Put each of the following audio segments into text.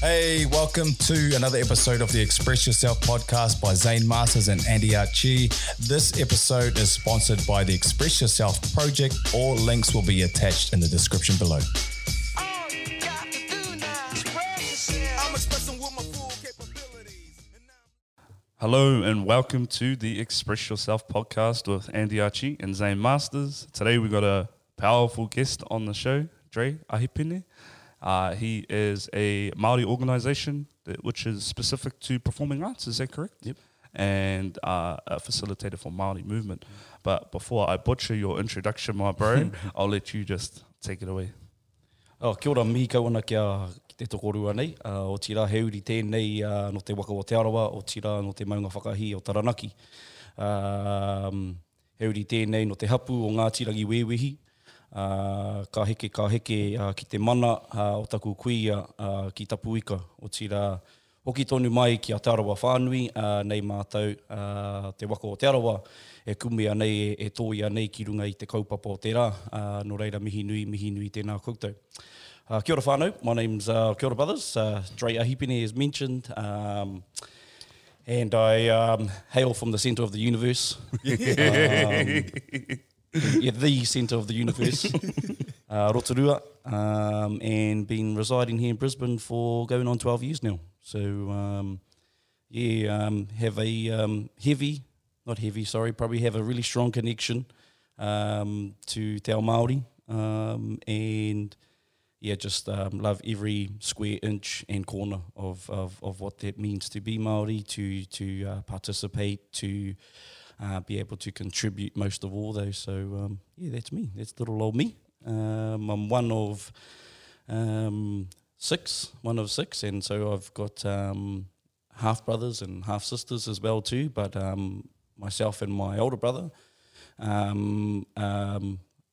Hey, welcome to another episode of the Express Yourself podcast by Zane Masters and Andy Archie. This episode is sponsored by the Express Yourself project. All links will be attached in the description below. Hello and welcome to the Express Yourself podcast with Andy Archie and Zane Masters. Today we've got a powerful guest on the show, Dre Ahipine. Uh, he is a Maori organisation that, which is specific to performing arts. Is that correct? Yep. And uh, a facilitator for Maori movement. But before I butcher your introduction, my bro, I'll let you just take it away. Oh, kia ora mihi kawana kia ki te tokorua nei. Uh, o tira heuri tēnei uh, no te waka o te arawa, o tira no te maunga whakahi o Taranaki. Um, heuri tēnei no te hapu o ngā tiragi wewehi. Uh, ka heke, ka heke uh, ki te mana uh, o taku kuia uh, ki tapuika. O tira hoki tonu mai ki a te arawa whānui, uh, nei mātou uh, te waka o te arawa, e kumea nei, e, e tōia nei ki runga i te kaupapa o te rā. Uh, no reira mihi nui, mihi nui tēnā koutou. Uh, kia ora whānau, my name's uh, Kia ora Brothers, uh, Dre Ahipine as mentioned, um, and I um, hail from the centre of the universe. um, yeah, the centre of the universe, uh, Rotorua, um, and been residing here in Brisbane for going on 12 years now. So, um, yeah, um, have a um, heavy, not heavy, sorry, probably have a really strong connection um, to Te Ao Māori, um, and yeah, just um, love every square inch and corner of, of, of what that means to be Maori, to to uh, participate, to uh, be able to contribute most of all though. So um, yeah, that's me. That's little old me. Um, I'm one of um, six, one of six, and so I've got um, half brothers and half sisters as well too. But um, myself and my older brother.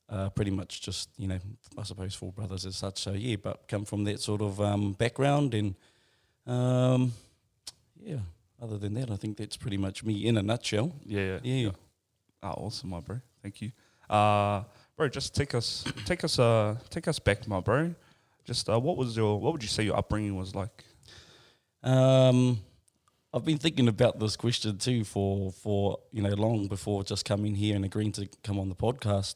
Uh, pretty much just you know I suppose four brothers as such. So yeah, but come from that sort of background and yeah. Other than that, I think that's pretty much me in a nutshell. Yeah, Yeah. Ah, awesome, my bro. Thank you. Uh, bro, just take us, take us, uh, take us back, my bro. Just uh, what was your, what would you say your upbringing was like? Um, I've been thinking about this question too for for you know long before just coming here and agreeing to come on the podcast.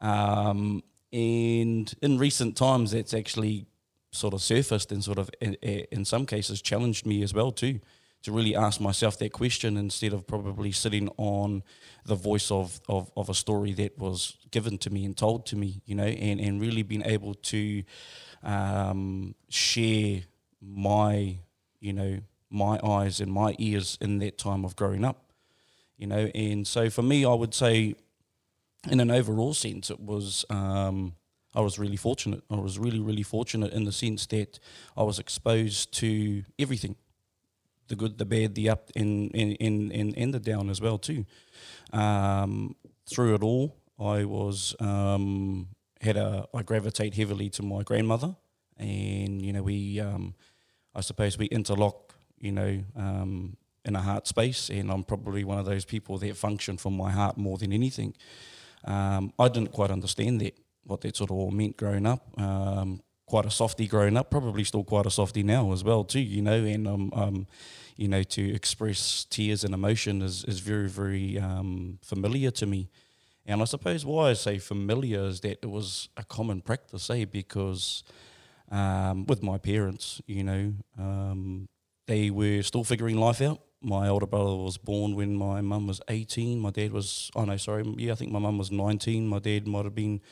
Um, and in recent times, it's actually sort of surfaced and sort of in, in some cases challenged me as well too to really ask myself that question instead of probably sitting on the voice of, of, of a story that was given to me and told to me, you know, and, and really being able to um, share my, you know, my eyes and my ears in that time of growing up, you know. And so for me, I would say, in an overall sense, it was um, I was really fortunate. I was really, really fortunate in the sense that I was exposed to everything the good, the bad, the up, and and, and, and, the down as well too. Um, through it all, I was um, had a I gravitate heavily to my grandmother, and you know we um, I suppose we interlock, you know, um, in a heart space, and I'm probably one of those people that function from my heart more than anything. Um, I didn't quite understand that what that sort of all meant growing up. Um, quite a softy growing up, probably still quite a softy now as well too, you know, and um, um you know, to express tears and emotion is, is very, very um, familiar to me. And I suppose why I say familiar is that it was a common practice, eh? Because um, with my parents, you know, um, they were still figuring life out. My older brother was born when my mum was 18. My dad was, oh no, sorry, yeah, I think my mum was 19. My dad might have been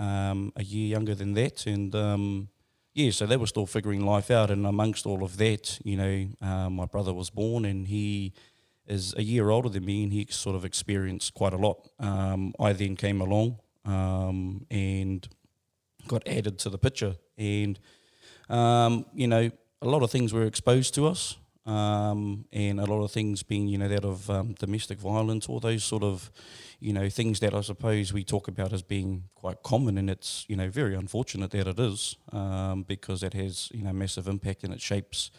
um, a year younger than that. And um, yeah, so they were still figuring life out. And amongst all of that, you know, uh, my brother was born and he is a year older than me and he sort of experienced quite a lot. Um, I then came along um, and got added to the picture. And, um, you know, a lot of things were exposed to us. Um, and a lot of things being, you know, that of um, domestic violence, all those sort of, you know, things that I suppose we talk about as being quite common, and it's, you know, very unfortunate that it is, um, because it has, you know, massive impact and it shapes,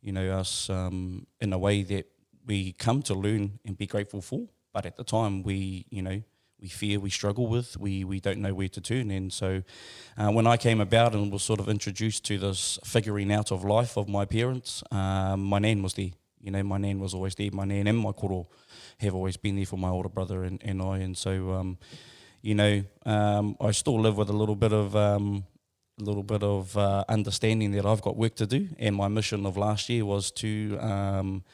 you know, us um, in a way that we come to learn and be grateful for. But at the time, we, you know, we fear, we struggle with, we we don't know where to turn. And so, uh, when I came about and was sort of introduced to this figuring out of life of my parents, um, my nan was there. You know, my nan was always there. My nan and my koro have always been there for my older brother and, and I. And so, um, you know, um, I still live with a little bit of um, a little bit of uh, understanding that I've got work to do, and my mission of last year was to um,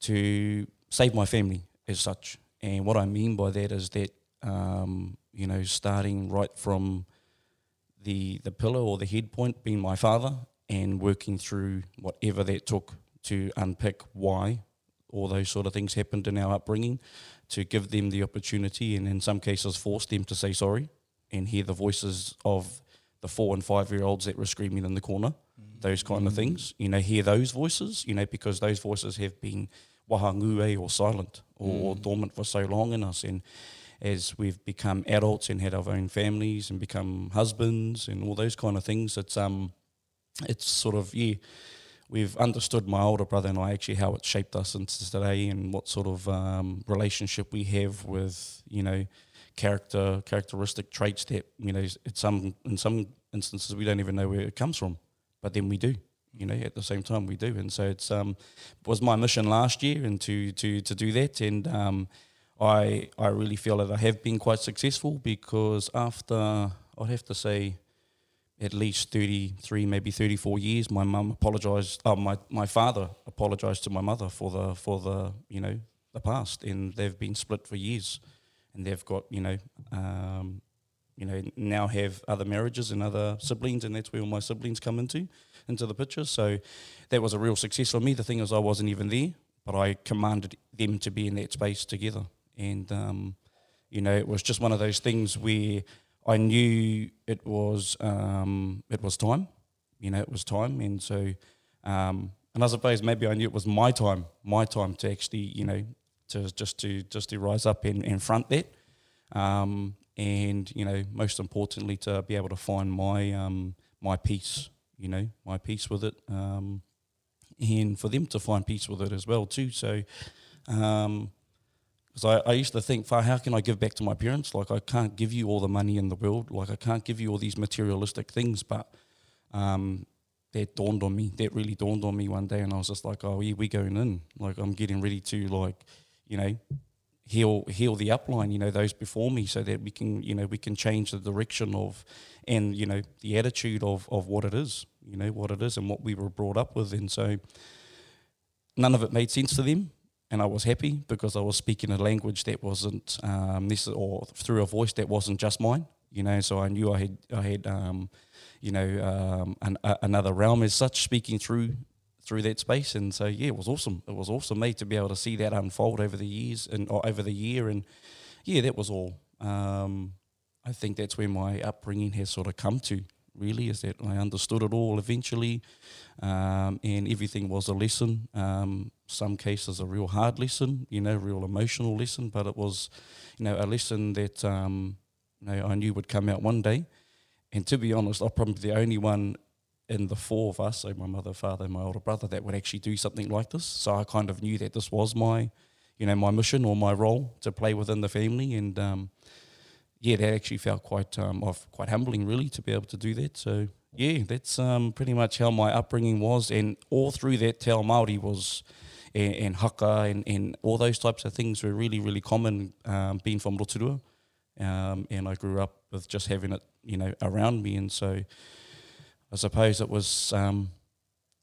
to save my family as such. And what I mean by that is that um, you know, starting right from the the pillar or the head point being my father, and working through whatever that took to unpick why all those sort of things happened in our upbringing, to give them the opportunity, and in some cases force them to say sorry, and hear the voices of the four and five year olds that were screaming in the corner, mm. those kind of mm. things. You know, hear those voices, you know, because those voices have been wahangū or silent or, or mm. dormant for so long in us. And as we've become adults and had our own families and become husbands and all those kind of things, it's um, it's sort of yeah, we've understood my older brother and I actually how it shaped us into today and what sort of um, relationship we have with you know character characteristic traits that you know it's some in some instances we don't even know where it comes from, but then we do. You know, at the same time we do, and so it's um was my mission last year and to to to do that, and um I I really feel that I have been quite successful because after I'd have to say at least 33, maybe 34 years, my mum apologised, oh, my, my father apologised to my mother for the, for the, you know, the past. And they've been split for years. And they've got, you know, um, you know, now have other marriages and other siblings, and that's where all my siblings come into, into the picture. So that was a real success for me. The thing is, I wasn't even there, but I commanded them to be in that space together. And, um, you know, it was just one of those things where I knew it was um, it was time, you know, it was time, and so um, and I suppose maybe I knew it was my time, my time to actually, you know, to just to just to rise up and, and front that, um, and you know, most importantly, to be able to find my um, my peace, you know, my peace with it, um, and for them to find peace with it as well too. So. Um, because I, I used to think, "Far, how can I give back to my parents? Like, I can't give you all the money in the world. Like, I can't give you all these materialistic things." But um, that dawned on me. That really dawned on me one day, and I was just like, "Oh, yeah, we going in. Like, I'm getting ready to like, you know, heal heal the upline. You know, those before me, so that we can, you know, we can change the direction of, and you know, the attitude of of what it is. You know, what it is, and what we were brought up with, and so." None of it made sense to them and I was happy because I was speaking a language that wasn't um, this or through a voice that wasn't just mine. You know, so I knew I had I had um, you know um, an, a, another realm as such speaking through through that space, and so yeah, it was awesome. It was awesome, mate, to be able to see that unfold over the years and over the year, and yeah, that was all. Um, I think that's where my upbringing has sort of come to. Really, is that I understood it all eventually, um, and everything was a lesson. Some cases, a real hard lesson, you know, real emotional lesson, but it was, you know, a lesson that um, you know I knew would come out one day. And to be honest, I'm probably the only one in the four of us, so my mother, father, and my older brother, that would actually do something like this. So I kind of knew that this was my, you know, my mission or my role to play within the family, and um, yeah, that actually felt quite um, quite humbling, really, to be able to do that. So yeah, that's um, pretty much how my upbringing was, and all through that, Te Māori was, and, and haka and, and all those types of things were really, really common um, being from Rotorua. Um, and I grew up with just having it, you know, around me, and so I suppose it was um,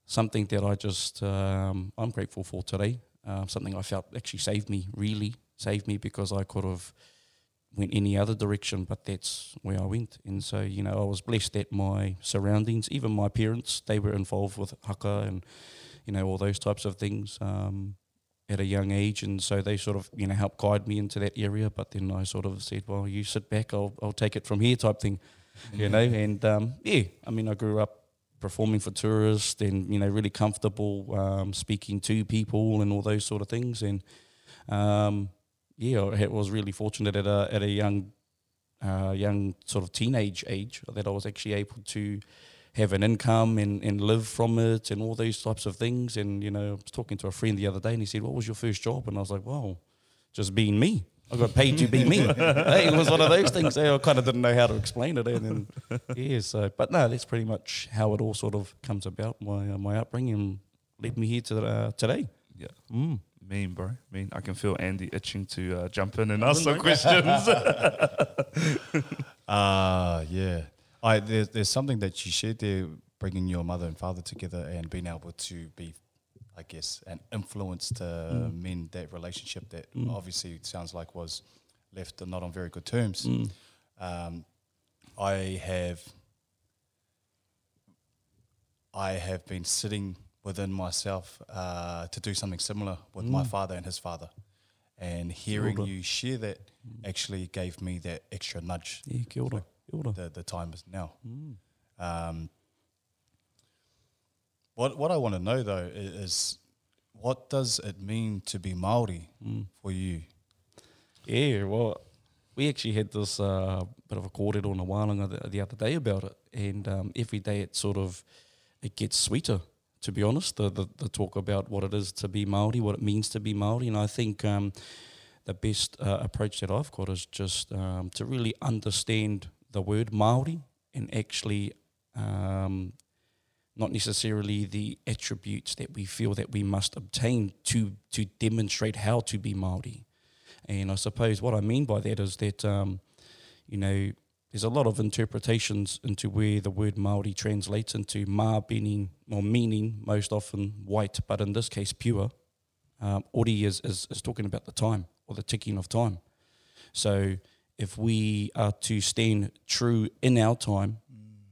something that I just um, I'm grateful for today. Uh, something I felt actually saved me, really saved me because I could have went any other direction, but that's where I went. And so, you know, I was blessed that my surroundings, even my parents, they were involved with haka and, you know, all those types of things um, at a young age. And so they sort of, you know, helped guide me into that area. But then I sort of said, well, you sit back, I'll, I'll take it from here type thing, you know. And um, yeah, I mean, I grew up performing for tourists and, you know, really comfortable um, speaking to people and all those sort of things. And, um, yeah, I was really fortunate at a at a young, uh, young sort of teenage age that I was actually able to have an income and, and live from it and all these types of things. And you know, I was talking to a friend the other day, and he said, "What was your first job?" And I was like, "Well, just being me." I got paid to be me. hey, it was one of those things. I kind of didn't know how to explain it, and then yeah. So, but no, that's pretty much how it all sort of comes about. My uh, my upbringing led me here to uh, today. Yeah. Mm. Mean, bro. Mean. I can feel Andy itching to uh, jump in and ask some questions. Uh, yeah. I, there's, there's something that you shared there, bringing your mother and father together and being able to be, I guess, an influence to men, that relationship that obviously sounds like was left not on very good terms. Um, I have, I have been sitting within myself uh, to do something similar with my father and his father. And hearing you share that actually gave me that extra nudge. Yeah, kia ora. The, the time is now. Um, what what I want to know though is what does it mean to be Maori for you? Yeah, well, we actually had this uh, bit of a kōrero on a wānanga the, the other day about it, and um, every day it sort of it gets sweeter. To be honest, the, the the talk about what it is to be Maori, what it means to be Maori, and I think um, the best uh, approach that I've got is just um, to really understand the word Maori and actually um, not necessarily the attributes that we feel that we must obtain to to demonstrate how to be Maori. And I suppose what I mean by that is that um, you know there's a lot of interpretations into where the word Maori translates into ma meaning or meaning most often white, but in this case pure. Um, ori is, is is talking about the time or the ticking of time. So if we are to stand true in our time,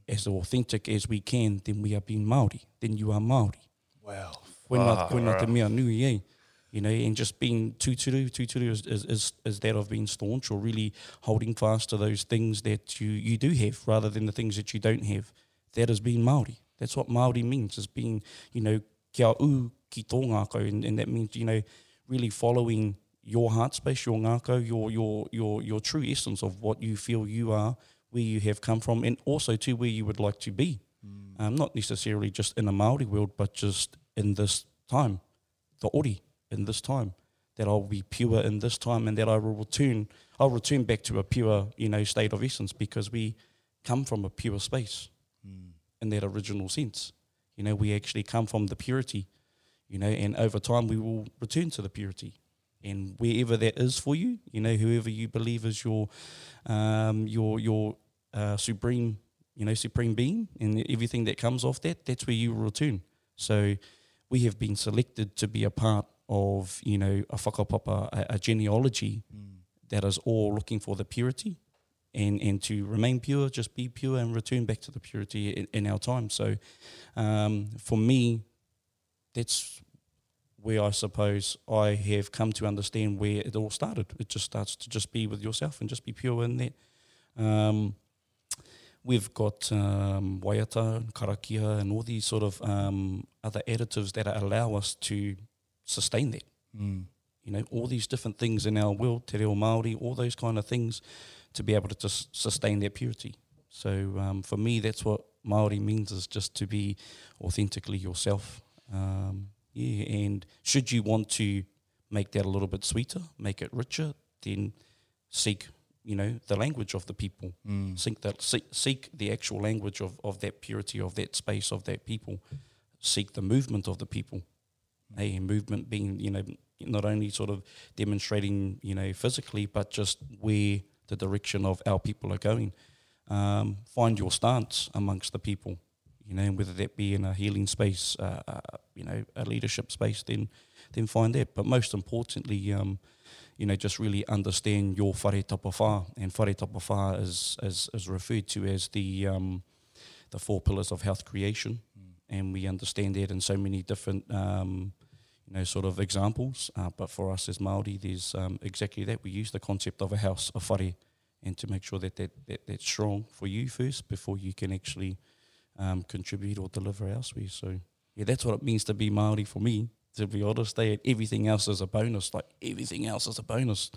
as authentic as we can, then we are being Maori. Then you are Maori. Wow. Koina, koina te mea nui, eh? You know, and just being tuturu, tuturu is, is, is, is that of being staunch or really holding fast to those things that you, you do have rather than the things that you don't have. That is being Māori. That's what Māori means, is being, you know, kia u ki tō ngākau, and, and that means, you know, really following your heart space, your ngākau, your, your, your, your true essence of what you feel you are, where you have come from, and also to where you would like to be. Um, not necessarily just in a Maori world, but just in this time, the ori in this time, that I'll be pure in this time, and that I will return. I'll return back to a pure, you know, state of essence because we come from a pure space in that original sense. You know, we actually come from the purity, you know, and over time we will return to the purity. And wherever that is for you, you know, whoever you believe is your, um, your, your uh, supreme, you know, supreme being, and everything that comes off that, that's where you return. So, we have been selected to be a part of, you know, a whakapapa, a, a genealogy that is all looking for the purity and, and to remain pure, just be pure and return back to the purity in, in our time. So um, for me, that's where I suppose I have come to understand where it all started. It just starts to just be with yourself and just be pure in that. Um, we've got um, waiata and karakia and all these sort of um, other additives that allow us to sustain that. Mm. You know, all these different things in our world, te reo Māori, all those kind of things to be able to sus- sustain that purity. So um, for me, that's what Māori means is just to be authentically yourself. Um, yeah, and should you want to make that a little bit sweeter, make it richer, then seek, you know, the language of the people. Mm. Seek that, seek, seek the actual language of, of that purity, of that space, of that people. Seek the movement of the people. Hey, movement being, you know, not only sort of demonstrating, you know, physically, but just where the direction of our people are going. Um, find your stance amongst the people, you know, whether that be in a healing space, uh, uh, you know, a leadership space, then then find that. But most importantly, um, you know, just really understand your whare tapawha. And whare tapawha is, is, is referred to as the, um, the four pillars of health creation. And we understand that in so many different, um, you know, sort of examples. Uh, but for us as Māori, there's um, exactly that. We use the concept of a house, a whare, and to make sure that, that, that that's strong for you first before you can actually um, contribute or deliver elsewhere. So, yeah, that's what it means to be Māori for me, to be honest. They, everything else is a bonus. Like, everything else is a bonus,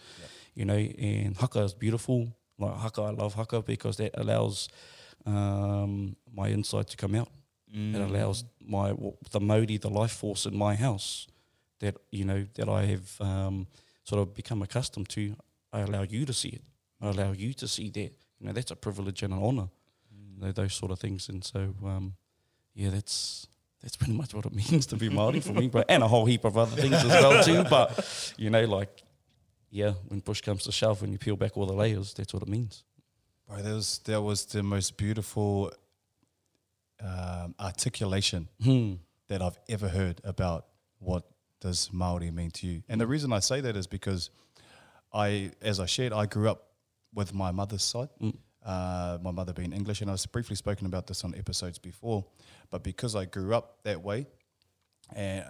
you know, and haka is beautiful. Like, haka, I love haka because that allows um, my inside to come out. It allows my the mauri, the life force in my house, that you know that I have um, sort of become accustomed to. I allow you to see it. I allow you to see that. You know, that's a privilege and an honor. Those sort of things. And so, um, yeah, that's that's pretty much what it means to be Maori for me, bro, and a whole heap of other things as well too. But you know, like, yeah, when push comes to shove, when you peel back all the layers, that's what it means. Bro, that was that was the most beautiful um, articulation Hmm. that I've ever heard about what does Maori mean to you. And the reason I say that is because I, as I shared, I grew up with my mother's side. Uh, my mother being English, and I've briefly spoken about this on episodes before. But because I grew up that way, and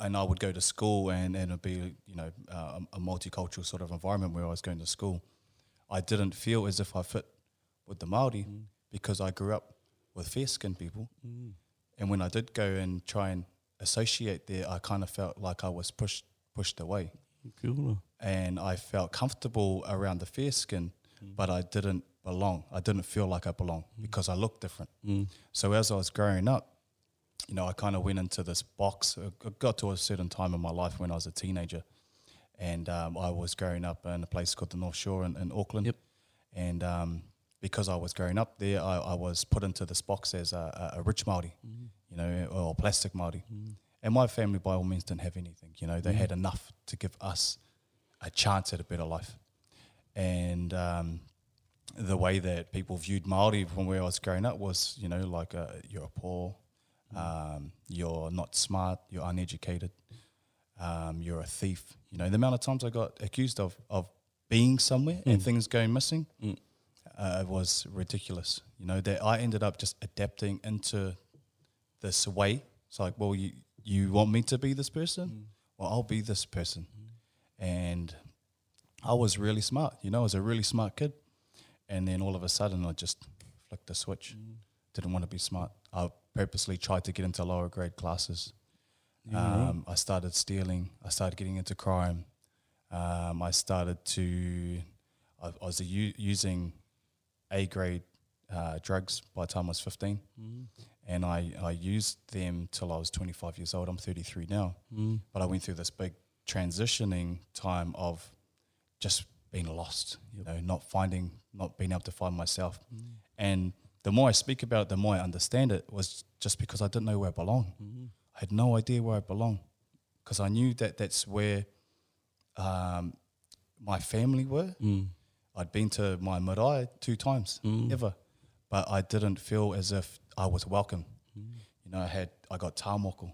and I would go to school, and and it'd be you know uh, a multicultural sort of environment where I was going to school, I didn't feel as if I fit with the Maori because I grew up with fair skinned people, and when I did go and try and associate there, I kind of felt like I was pushed pushed away Cool. and I felt comfortable around the fair skin, but I didn't belong. I didn't feel like I belonged because I looked different. So as I was growing up, you know, I kind of went into this box. I got to a certain time in my life when I was a teenager, and um, I was growing up in a place called the North Shore in, in Auckland. Yep. And um, because I was growing up there, I, I was put into this box as a, a, rich Maori, you know, or plastic Maori. And my family, by all means, didn't have anything. You know, they had enough to give us a chance at a better life. And um, the way that people viewed Maori from where I was growing up was, you know, like uh, you're poor, um, you're not smart, you're uneducated, um, you're a thief. You know, the amount of times I got accused of of being somewhere and things going missing uh, was ridiculous. You know, that I ended up just adapting into this way. It's like, well, you you want me to be this person? Well, I'll be this person. And I was really smart. You know, I was a really smart kid. And then all of a sudden, I just flicked the switch. Didn't want to be smart. I purposely tried to get into lower grade classes. Um, I started stealing. I started getting into crime. Um, I started to. I, I was u- using A grade uh, drugs by the time I was 15. And I, I used them till I was 25 years old. I'm 33 now. But I went through this big transitioning time of just being lost, you know, not finding, not being able to find myself. Mm. And the more I speak about it, the more I understand it was just because I didn't know where I belong. Mm. I had no idea where I belong because I knew that that's where um, my family were. Mm. I'd been to my marae two times ever, but I didn't feel as if I was welcome. You know, I had I got tamoko,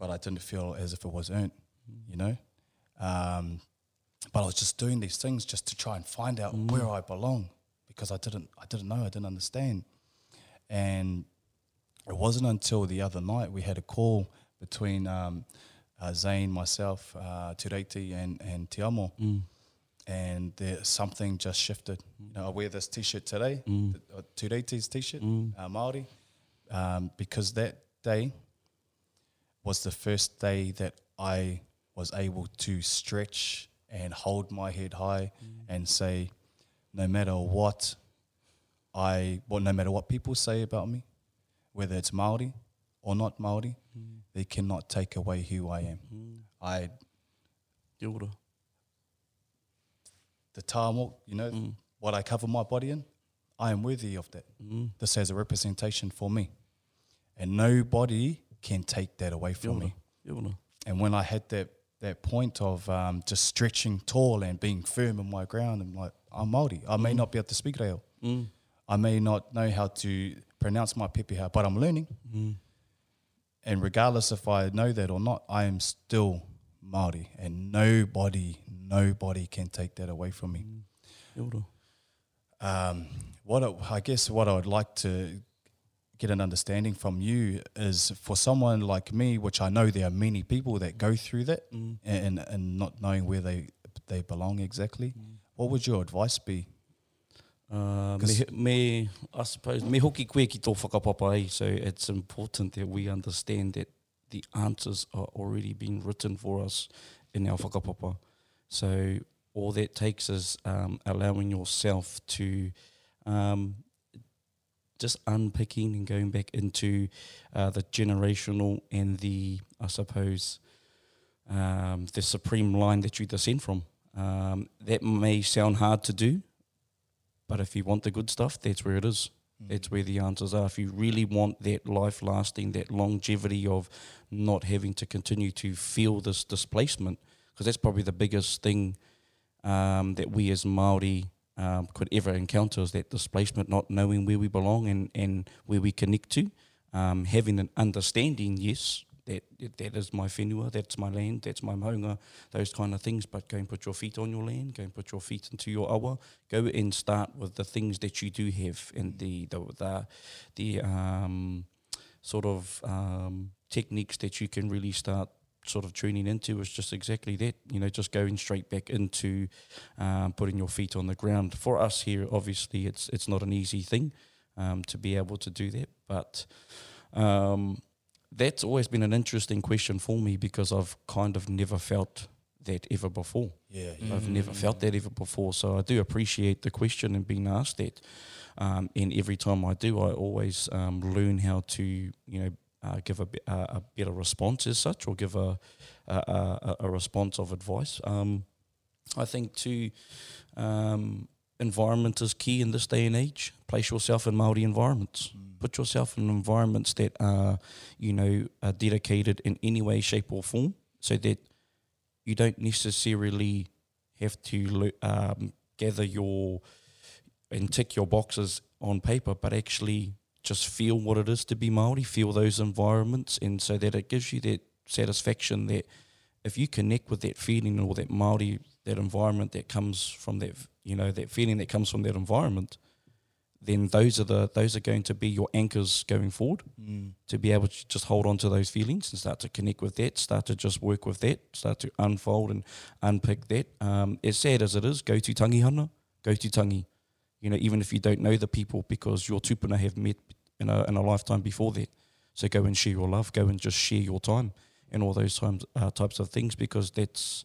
but I didn't feel as if it was earned. You know, um, but I was just doing these things just to try and find out where I belong because I didn't I didn't know I didn't understand, and it wasn't until the other night we had a call between um, uh, Zane, myself, uh, Tureti, and and Tiamo, and there something just shifted. You know, I wear this T-shirt today, the, uh, Tureti's T-shirt, uh, Maori, um, because that day was the first day that I was able to stretch and hold my head high mm. and say, no matter what I, well, no matter what people say about me, whether it's Maori or not Maori, mm. they cannot take away who I am. Mm. I, Kia ora. the tāmo, you know, what I cover my body in, I am worthy of that. This has a representation for me. And nobody can take that away from me. And when I had that that point of um, just stretching tall and being firm in my ground, I'm like, I'm Māori. I may not be able to speak reo. I may not know how to pronounce my pepeha, but I'm learning. And regardless if I know that or not, I am still Māori. And nobody, nobody can take that away from me. Kia. Um, what I, I guess what I would like to get an understanding from you is for someone like me, which I know there are many people that go through that and, and not knowing where they they belong exactly. What would your advice be? Uh, me, me, I suppose, me hoki koe ki tō whakapapa e, so it's important that we understand that the answers are already being written for us in our whakapapa. So all that takes is um, allowing yourself to um, just unpicking and going back into uh, the generational and the, I suppose, um, the supreme line that you descend from. Um, that may sound hard to do, but if you want the good stuff, that's where it is. That's where the answers are. If you really want that life lasting, that longevity of not having to continue to feel this displacement, because that's probably the biggest thing um, that we as Maori um, could ever encounter is that displacement, not knowing where we belong and, and where we connect to. Um, having an understanding, yes, that that is my whenua, that's my land, that's my maunga, those kind of things. But go and put your feet on your land, go and put your feet into your awa. Go and start with the things that you do have and the the the, the um, sort of um, techniques that you can really start sort of tuning into is just exactly that. You know, just going straight back into um, putting your feet on the ground. For us here, obviously, it's it's not an easy thing um, to be able to do that, but um, that's always been an interesting question for me because I've kind of never felt that ever before. Yeah, I've never felt that ever before. So I do appreciate the question and being asked that. Um, and every time I do, I always um, learn how to, you know, uh, give a, a, a better response as such, or give a a, a, response of advice. Um, I think too, um, environment is key in this day and age. Place yourself in Maori environments. Put yourself in environments that are, you know, are dedicated in any way, shape, or form, so that you don't necessarily have to um, gather your and tick your boxes on paper, but actually just feel what it is to be Maori, feel those environments, and so that it gives you that satisfaction that if you connect with that feeling or that Maori, that environment that comes from that, you know, that feeling that comes from that environment, then those are the those are going to be your anchors going forward to be able to just hold on to those feelings and start to connect with that, start to just work with that, start to unfold and unpick that. Um, as sad as it is, go to tangihanga, go to tangi. You know, even if you don't know the people because your tupuna have met in a, in a lifetime before that. So go and share your love, go and just share your time and all those times, uh, types of things because that's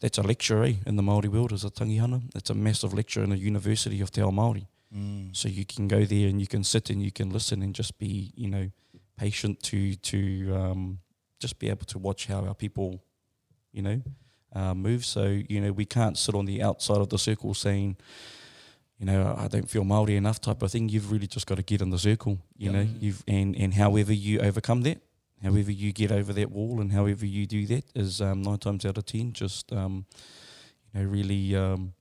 that's a lecture eh, in the Māori world is a tangihana. It's a massive lecture in a university of Te Ao Māori. So you can go there and you can sit and you can listen and just be, you know, patient to to um, just be able to watch how our people, you know, uh, move. So you know we can't sit on the outside of the circle saying, you know, I don't feel Maori enough type of thing. You've really just got to get in the circle, you know. You've and and however you overcome that, however you get over that wall, and however you do that is um, nine times out of ten just um, you know really um,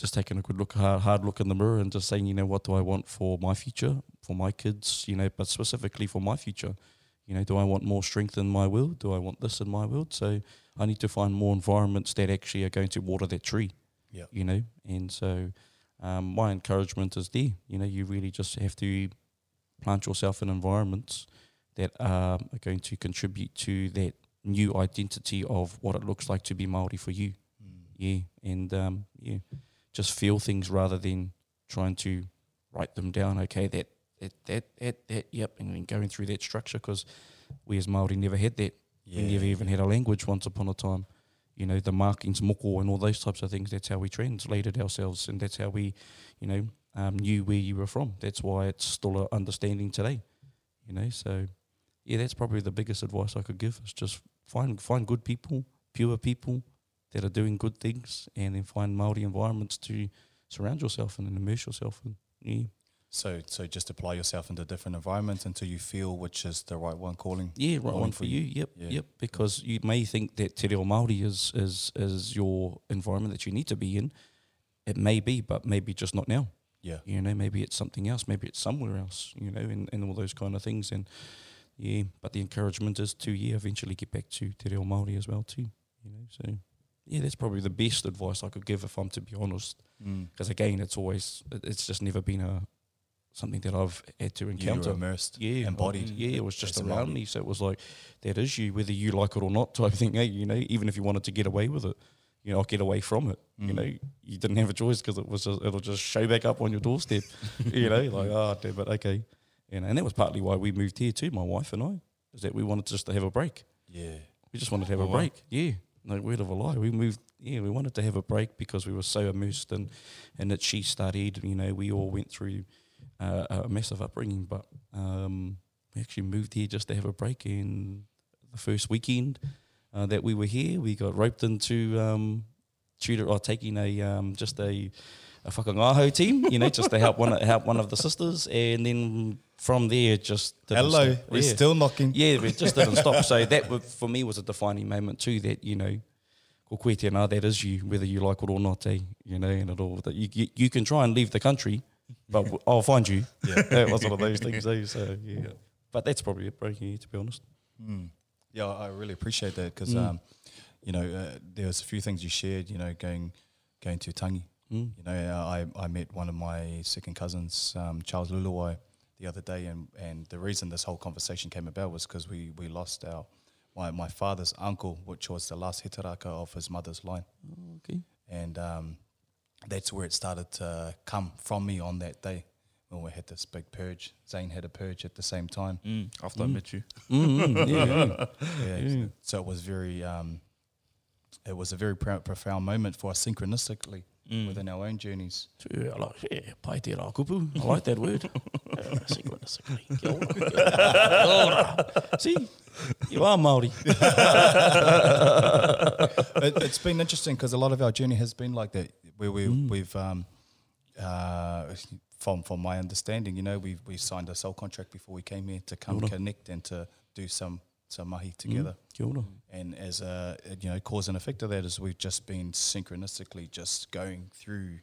just taking a good look, hard, hard look in the mirror, and just saying, you know, what do I want for my future, for my kids, you know, but specifically for my future. You know, do I want more strength in my world? Do I want this in my world? So I need to find more environments that actually are going to water that tree. Yeah. You know, and so um, my encouragement is there. You know, you really just have to plant yourself in environments that are going to contribute to that new identity of what it looks like to be Maori for you. Yeah, and um, yeah, just feel things rather than trying to write them down. Okay, that that that that, that yep, and then going through that structure because we as Maori never had that. We never even had a language once upon a time. You know, the markings, moko, and all those types of things. That's how we translated ourselves, and that's how we, you know, um, knew where you were from. That's why it's still an understanding today. You know, so yeah, that's probably the biggest advice I could give is just find find good people, pure people that are doing good things, and then find Maori environments to surround yourself in and immerse yourself in. Yeah, So, so just apply yourself into different environments until you feel which is the right one calling. yeah, right calling one for you. Yep, Yeah. yep. Because you may think that Te Reo Māori is is is your environment that you need to be in. It may be, but maybe just not now. Yeah. You know, maybe it's something else, maybe it's somewhere else, you know, and, and all those kind of things. And yeah, but the encouragement is to, yeah, eventually get back to Te Reo Māori as well too, you know. So yeah, that's probably the best advice I could give if I'm to be honest. Mm. Because again, it's always, it's just never been a something that I've had to You encounter. were immersed, yeah, embodied. I- yeah, it was just around me. So it was like, that is you, whether you like it or not type thing. Hey, you know, even if you wanted to get away with it, you know, get away from it, Mm. you know, you didn't have a choice because it was just, it'll just show back up on your doorstep. you know, like oh, damn it, okay. You know, and that was partly why we moved here too. My wife and I, is that we wanted just to have a break. Yeah. We just wanted to have Oh, a break. Yeah, no word of a lie. We moved. Yeah, we wanted to have a break because we were so immersed in, in that she studied. You know, we all went through uh, a massive upbringing, but um, we actually moved here just to have a break. And the first weekend uh, that we were here, we got roped into um, tutor or taking a um, just a a kapa haka team, you know, just to help one help one of the sisters, and then from there just Hello, stop. we're Yeah. still knocking. Yeah, we just didn't stop. So that for me was a defining moment too. That you know, ko koe tēnā, that is you, whether you like it or not. Eh? You know, and it all that you, you you can try and leave the country, but I'll find you. Yeah. that was one of those things. Eh? So yeah. but that's probably it, bro. Yeah, to be honest. Mm. Yeah, I really appreciate that because Mm. um, you know uh, there was a few things you shared. You know, going going to Tangi. Mm. You know, uh, I I met one of my second cousins, um, Charles Luluwai, the other day, and and the reason this whole conversation came about was because we we lost our my my father's uncle, which was the last hitaraka of his mother's line, Okay. and um, that's where it started to come from me on that day when we had this big purge. Zane had a purge at the same time. Mm, after I met you. Mm, yeah, yeah. Yeah. Yeah. So it was very, um, it was a very prou- profound moment for us synchronistically Mm. within our own journeys. Yeah, I like, yeah, pai te rā kupu. I like that word. Uh, synchronistically. Kia ora, kia ora. Kia ora. See, you are Māori. it, it's been interesting because a lot of our journey has been like that, where we Mm. we've um, uh, from from my understanding, you know, we we signed a soul contract before we came here to come connect and to do some some Mm. mahi together. Ora. And as a you know cause and effect of that is we've just been synchronistically just going through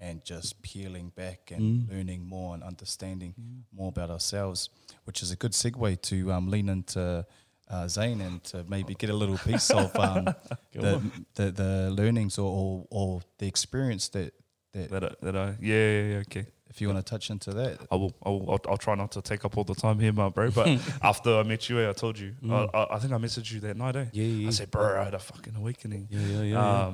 and just peeling back and Mm. learning more and understanding more about ourselves, which is a good segue to um, lean into uh, Zane and to maybe get a little piece of um, the, the the learnings or, or, or the experience that that That I, that I yeah, yeah, yeah okay. if you want to touch into that. I will, I will I'll, I'll try not to take up all the time here, my bro. But after I met you, eh, I told you. I, I, I think I messaged you that night, eh? Mm. Yeah, yeah. I said, bro, I had a fucking awakening. Yeah, yeah, yeah. yeah.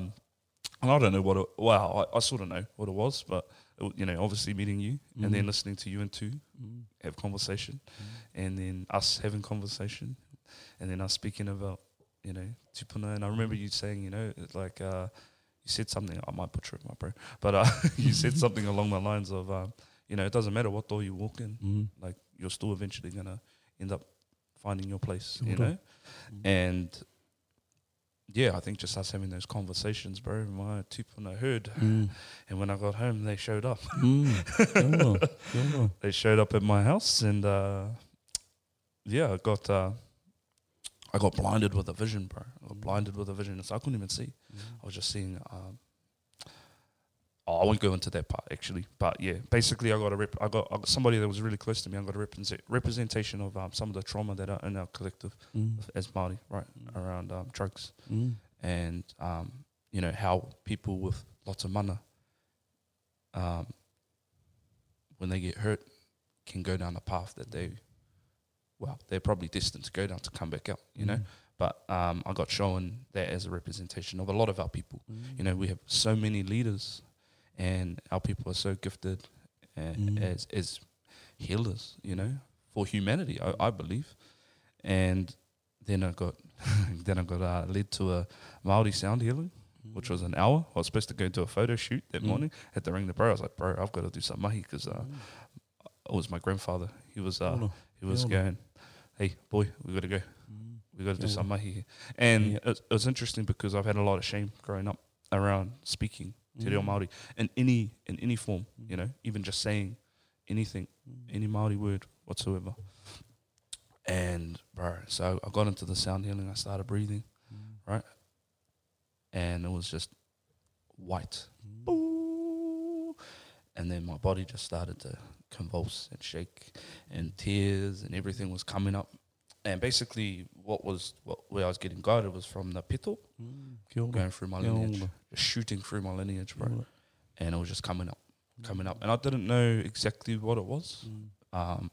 And I don't know what it, wow, I, I sort of know what it was, but it, you know, obviously meeting you and then listening to you and two Mm. have conversation, and then us having conversation, and then us speaking about you know tupuna. And I remember you saying, you know, like uh, you said something. I might butcher it, my bro, but uh, you said something along the lines of, um, you know, it doesn't matter what door you walk in, Mm. like you're still eventually gonna end up finding your place, you know, and. Yeah, I think just us having those conversations, bro. My tupuna heard, Mm. and when I got home, they showed up. Mm. They showed up at my house, and uh, yeah, I got uh, I got blinded with a vision, bro. I got blinded with a vision, so I couldn't even see. I was just seeing. Um, oh, I won't go into that part actually, but yeah, basically, I got a rep- I got, I got somebody that was really close to me. I got a represent- representation of um, some of the trauma that are in our collective Mm. as Māori, right, around um, drugs Mm. and um, you know how people with lots of mana, um, when they get hurt, can go down a path that they, well, they're probably destined to go down to come back out. You know, but um, I got shown that as a representation of a lot of our people. You know, we have so many leaders, and our people are so gifted Mm. as as healers. You know, for humanity, I, I believe. And then I got then I got uh, led to a Maori sound healing, which was an hour. I was supposed to go to a photo shoot that Mm. morning. Had to ring the bro. I was like, bro, I've got to do some mahi because uh, it was my grandfather. He was uh, he was going, hey boy, we got to go. Mm. We got to do some mahi here. And Yeah. it, it was interesting because I've had a lot of shame growing up around speaking te reo Mm. Māori in any in any form, you know, even just saying anything, mm. any Māori word whatsoever. And bro, so I got into the sound healing. I started breathing, mm. right, and it was just white, mm. and then my body just started to convulse and shake, and tears and everything was coming up. And basically, what was what where I was getting guided was from the pito ora. going through my lineage, just shooting through my lineage, bro. And it was just coming up, coming up, and I didn't know exactly what it was um,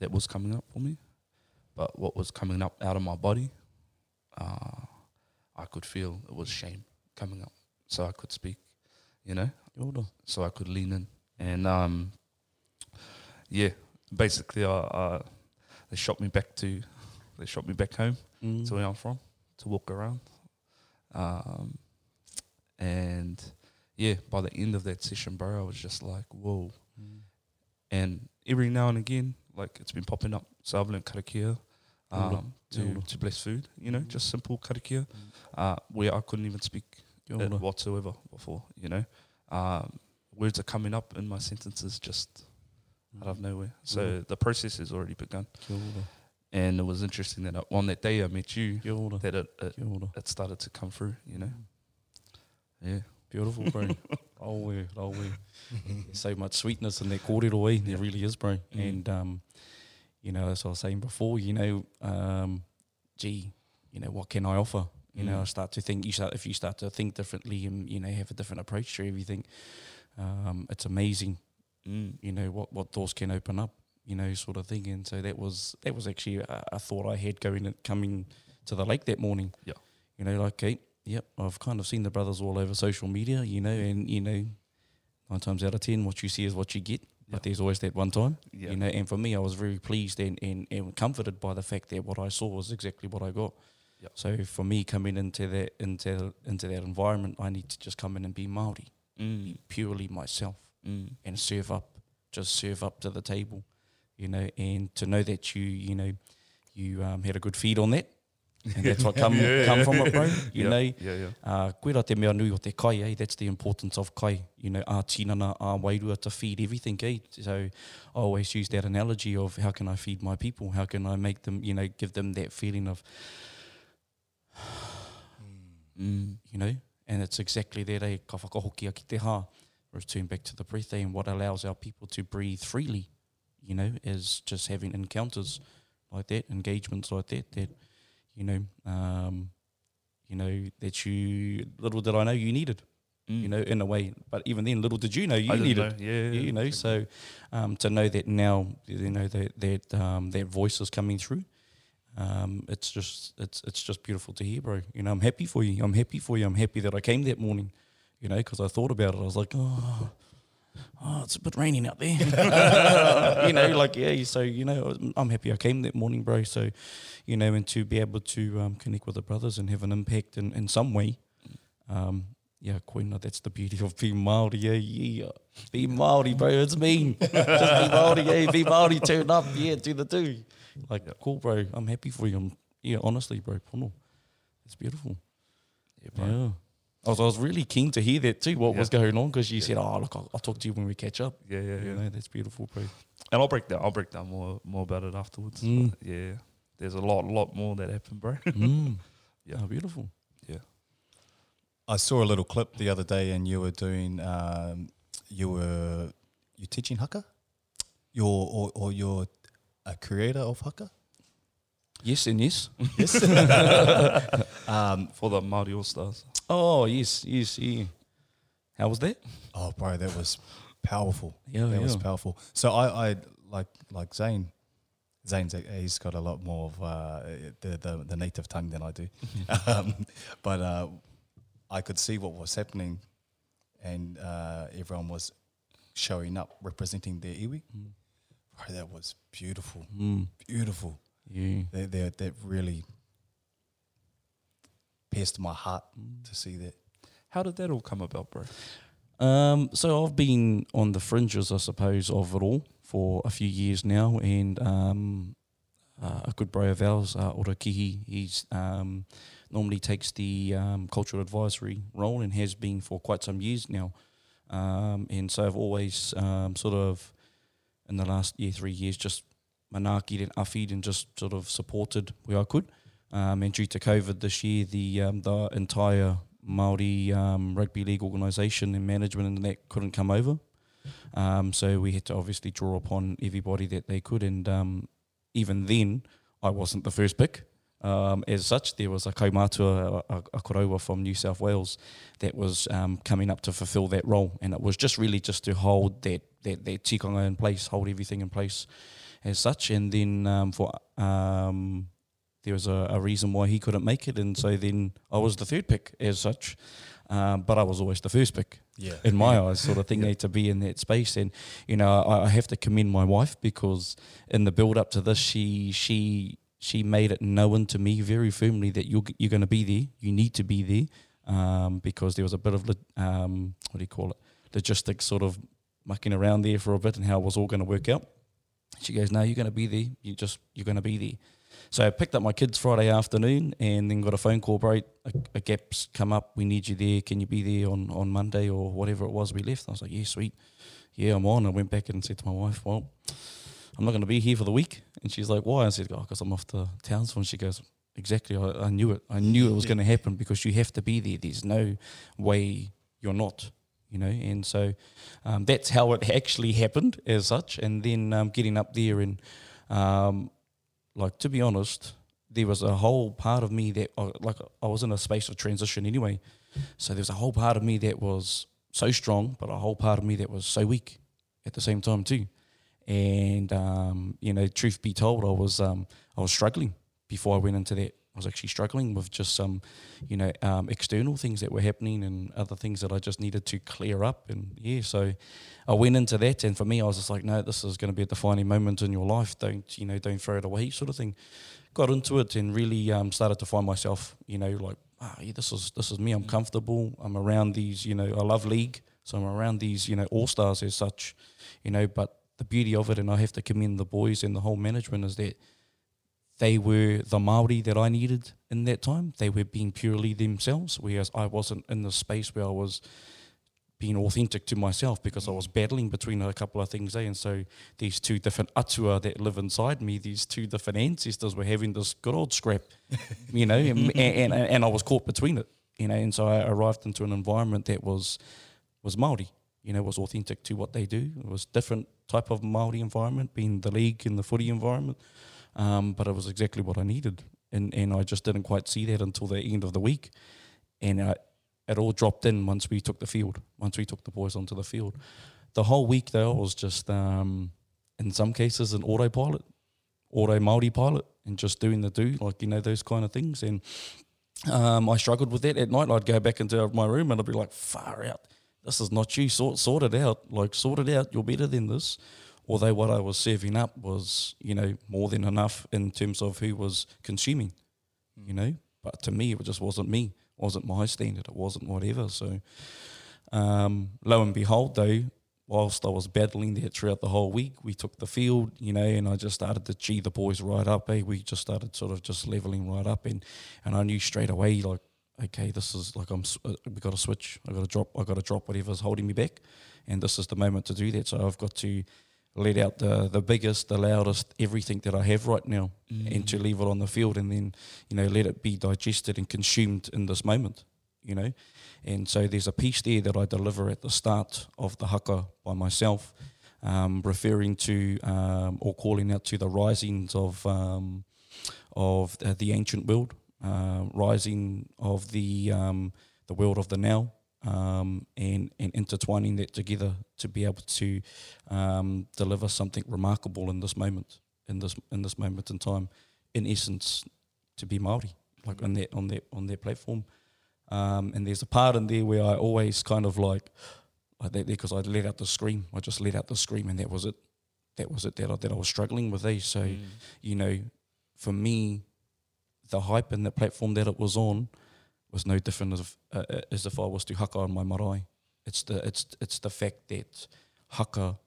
that was coming up for me, but what was coming up out of my body, uh, I could feel it was shame coming up, so I could speak, you know, so I could lean in, and um, yeah, basically, I, I, they shot me back to, they shot me back home Mm. to where I'm from to walk around. Um, and yeah, by the end of that session, bro, I was just like, whoa. And every now and again, like it's been popping up. So I've learned karakia um, to, to bless food, you know, just simple karakia, uh, where I couldn't even speak whatsoever before. You know, um, words are coming up in my sentences just out of nowhere. So Mm. the process has already begun, and it was interesting that I, on that day I met you, that it, it it started to come through. You know, yeah. Beautiful, bro. oh, yeah, oh, yeah. There's so much sweetness in that kōrero, eh? There really is, bro. Mm. And, um, you know, as I was saying before, you know, um, gee, you know, what can I offer? You know, Mm. I start to think, you start, if you start to think differently and, you know, have a different approach to everything, um, it's amazing, Mm. you know, what, what doors can open up, you know, sort of thing. And so that was, that was actually a, a thought I had going, coming to the lake that morning. Yeah. You know, like, okay, yep, I've kind of seen the brothers all over social media, you know, and, you know, nine times out of ten, what you see is what you get. But there's always that one time, Yeah. you know. And for me, I was very pleased and, and, and comforted by the fact that what I saw was exactly what I got. Yeah. So for me, coming into that into into that environment, I need to just come in and be Maori, Mm. be purely myself, Mm. and serve up, just serve up to the table, you know. And to know that you you know you um, had a good feed on that, and that's what come Yeah, come yeah. from it, bro. You yeah. know, Yeah, yeah. Uh, koe te mea nui o te kai, eh? That's the importance of kai. You know, a tinana, a wairua to feed everything, eh? So I always use that analogy of how can I feed my people? How can I make them, you know, give them that feeling of, Mm. you know? And it's exactly that, eh? Ka whakahokia ki te ha. Return back to the breath, eh? And what allows our people to breathe freely, you know, is just having encounters like that, engagements like that, that, you know, um, you know, that you, little did I know you needed. Mm. you know, in a way. But even then, little did you know you needed. know. Yeah, You know, so um, to know that now, you know that that um, that voice is coming through. Um, it's just it's it's just beautiful to hear, bro. You know, I'm happy for you. I'm happy for you. I'm happy that I came that morning. You know, because I thought about it. I was like, oh, oh, it's a bit raining out there. you know, like yeah. So you know, I'm happy I came that morning, bro. So, you know, and to be able to um, connect with the brothers and have an impact in, in some way. Um, yeah, koina, that's the beauty of being Māori, yeah, yeah. Be Māori, bro, it's mean. Just be Māori, yeah, be Māori, turn up, yeah, do the do. Like, cool, bro, I'm happy for you. I'm, yeah, honestly, bro, pono. It's beautiful. yeah, bro. Yeah. I was, I was really keen to hear that too, what was going on, because you said, oh, look, I'll, I'll talk to you when we catch up. Yeah, yeah, You yeah. know, that's beautiful, bro. And I'll break down. I'll break down more more about it afterwards. Mm. But yeah, there's a lot, lot more that happened, bro. mm. Yeah. Oh, beautiful. yeah. I saw a little clip the other day, and you were doing, um, you were you teaching haka, you're or, or you're a creator of haka. Yes and yes. Yes. um, For the Māori All Stars. Oh, yes, yes, yeah. How was that? oh, bro, that was powerful. Yeah, that was powerful. So I, I like like Zane. Zane's a- he's got a lot more of uh, the, the the native tongue than I do, um, but uh, I could see what was happening, and uh, everyone was showing up representing their iwi. Bro, that was beautiful, Mm. beautiful. Yeah. That that that really pierced my heart to see that. How did that all come about, bro? Um, so I've been on the fringes, I suppose, of it all for a few years now, and um, uh, a good bro of ours, uh, Ora Kihi, he's um, normally takes the um, cultural advisory role and has been for quite some years now. Um, and so I've always um, sort of, in the last year, three years, just manaki and afid and just sort of supported where I could. Um, and due to COVID this year, the um, the entire Maori um, rugby league organisation and management and that couldn't come over. Um, so we had to obviously draw upon everybody that they could, and um, even then, I wasn't the first pick. Um, as such, there was a kaumātua, a, a, koroua from New South Wales that was coming up to fulfil that role, and it was just really just to hold that that, that tikanga in place, hold everything in place as such, and then for there was a, a reason why he couldn't make it, and so then I was the third pick as such, um, but I was always the first pick Yeah. in my eyes, sort of thing, eh, to be in that space. And you know, I, I have to commend my wife because in the build up to this, she she she made it known to me very firmly that you're you're going to be there. You need to be there um, because there was a bit of um, what do you call it, logistics sort of mucking around there for a bit and how it was all going to work out. She goes, "No, you're going to be there. You just you're going to be there." So I picked up my kids Friday afternoon and then got a phone call, bro, a, a gap's come up, we need you there, can you be there on, on Monday or whatever it was we left? I was like, yeah, sweet. Yeah, I'm on. I went back and said to my wife, well, I'm not going to be here for the week. And she's like, why? I said, oh, because I'm off to Townsville. And she goes, exactly. I, I knew it. I knew it was going to happen because you have to be there. There's no way you're not, you know. And so um, that's how it actually happened as such. And then um, getting up there and, um, like, to be honest, there was a whole part of me that, like, I was in a space of transition anyway. So there was a whole part of me that was so strong, but a whole part of me that was so weak at the same time too. And um, you know, truth be told, I was um, I was struggling before I went into that. Was actually struggling with just some, you know, um, external things that were happening and other things that I just needed to clear up. And yeah, so I went into that, and for me, I was just like, no, this is going to be a defining moment in your life. Don't you know? Don't throw it away, sort of thing. Got into it and really um, started to find myself, you know, like, ah, yeah, this is this is me. I'm comfortable. I'm around these, you know, I love league, so I'm around these, you know, all stars as such, you know. But the beauty of it, and I have to commend the boys and the whole management, is that they were the Maori that I needed in that time. They were being purely themselves, whereas I wasn't in the space where I was being authentic to myself because I was battling between a couple of things there. And so these two different atua that live inside me, these two different ancestors were having this good old scrap, you know, and, and, and I was caught between it, you know. And so I arrived into an environment that was was Maori, you know, was authentic to what they do. It was different type of Maori environment, being the league and the footy environment, um, but it was exactly what I needed, and and I just didn't quite see that until the end of the week, and I, it all dropped in once we took the field, once we took the boys onto the field. The whole week though was just, um, in some cases, an autopilot, auto Maori pilot, and just doing the do, like you know those kind of things, and. Um, I struggled with that at night. I'd go back into my room and I'd be like, far out this is not you. Sort sort it out. Like sort it out. You're better than this. Although what I was serving up was, you know, more than enough in terms of who was consuming, you know. But to me, it just wasn't me. It wasn't my standard. It wasn't whatever. So, um, lo and behold, though, whilst I was battling that throughout the whole week, we took the field, you know, and I just started to gee the boys right up. Eh? We just started sort of just leveling right up, and and I knew straight away, like okay, this is like I'm. Uh, we got to switch. I got to drop. I got to drop whatever's holding me back, and this is the moment to do that. So I've got to let out the the biggest, the loudest, everything that I have right now, and to leave it on the field, and then you know let it be digested and consumed in this moment. You know, and so there's a piece there that I deliver at the start of the haka by myself, um, referring to um, or calling out to the risings of um, of uh, the ancient world, uh, rising of the um, the world of the now, um, and and intertwining that together to be able to um, deliver something remarkable in this moment, in this in this moment in time, in essence, to be Maori, like on that on that on their platform. Um, and there's a part in there where I always kind of like like that because I let out the scream. I just let out the scream, and that was it. That was it that I, that I was struggling with. Eh? So, you know, for me, the hype and the platform that it was on was no different as if, uh, uh, as if I was to haka on my marae. It's the it's it's the fact that haka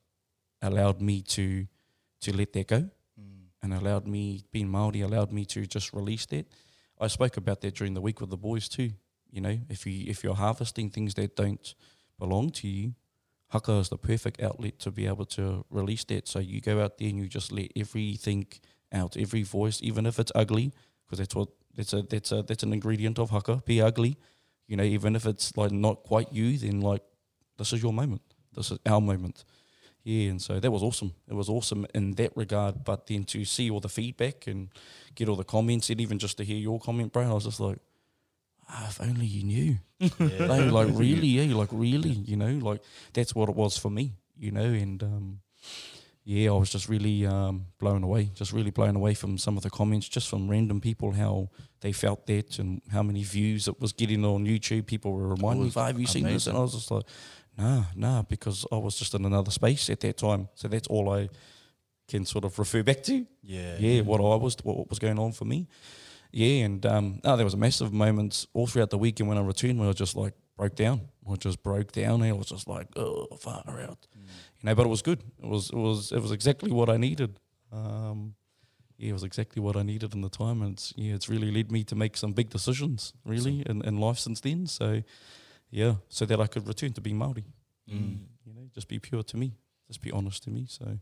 allowed me to to let that go, and allowed me being Maori allowed me to just release that. I spoke about that during the week with the boys too. You know, if you if you're harvesting things that don't belong to you, haka is the perfect outlet to be able to release that. So you go out there and you just let everything out, every voice, even if it's ugly, because that's what that's a that's a that's an ingredient of haka. Be ugly, you know. Even if it's like not quite you, then like this is your moment. This is our moment. Yeah, and so that was awesome. It was awesome in that regard. But then to see all the feedback and get all the comments, and even just to hear your comment, bro, I was just like, ah, if only you knew. like, like really, yeah, like really, you know, like that's what it was for me, you know, and um, yeah, I was just really um, blown away, just really blown away from some of the comments, just from random people how they felt that and how many views it was getting on YouTube. People were reminding me, "Have you seen this?" And I was just like, "Nah, nah," because I was just in another space at that time. So that's all I can sort of refer back to. Yeah. Yeah, what I was, what was going on for me. Yeah, and um, no, there was a massive moments all throughout the weekend when I returned where I just like broke down. I just broke down. I was just like, oh, far out, you know. But it was good. It was, it was, it was exactly what I needed. Um, yeah, it was exactly what I needed in the time, and it's, yeah, it's really led me to make some big decisions really in, in life since then. So yeah, so that I could return to being Maori. Mm. You know, just be pure to me, just be honest to me. So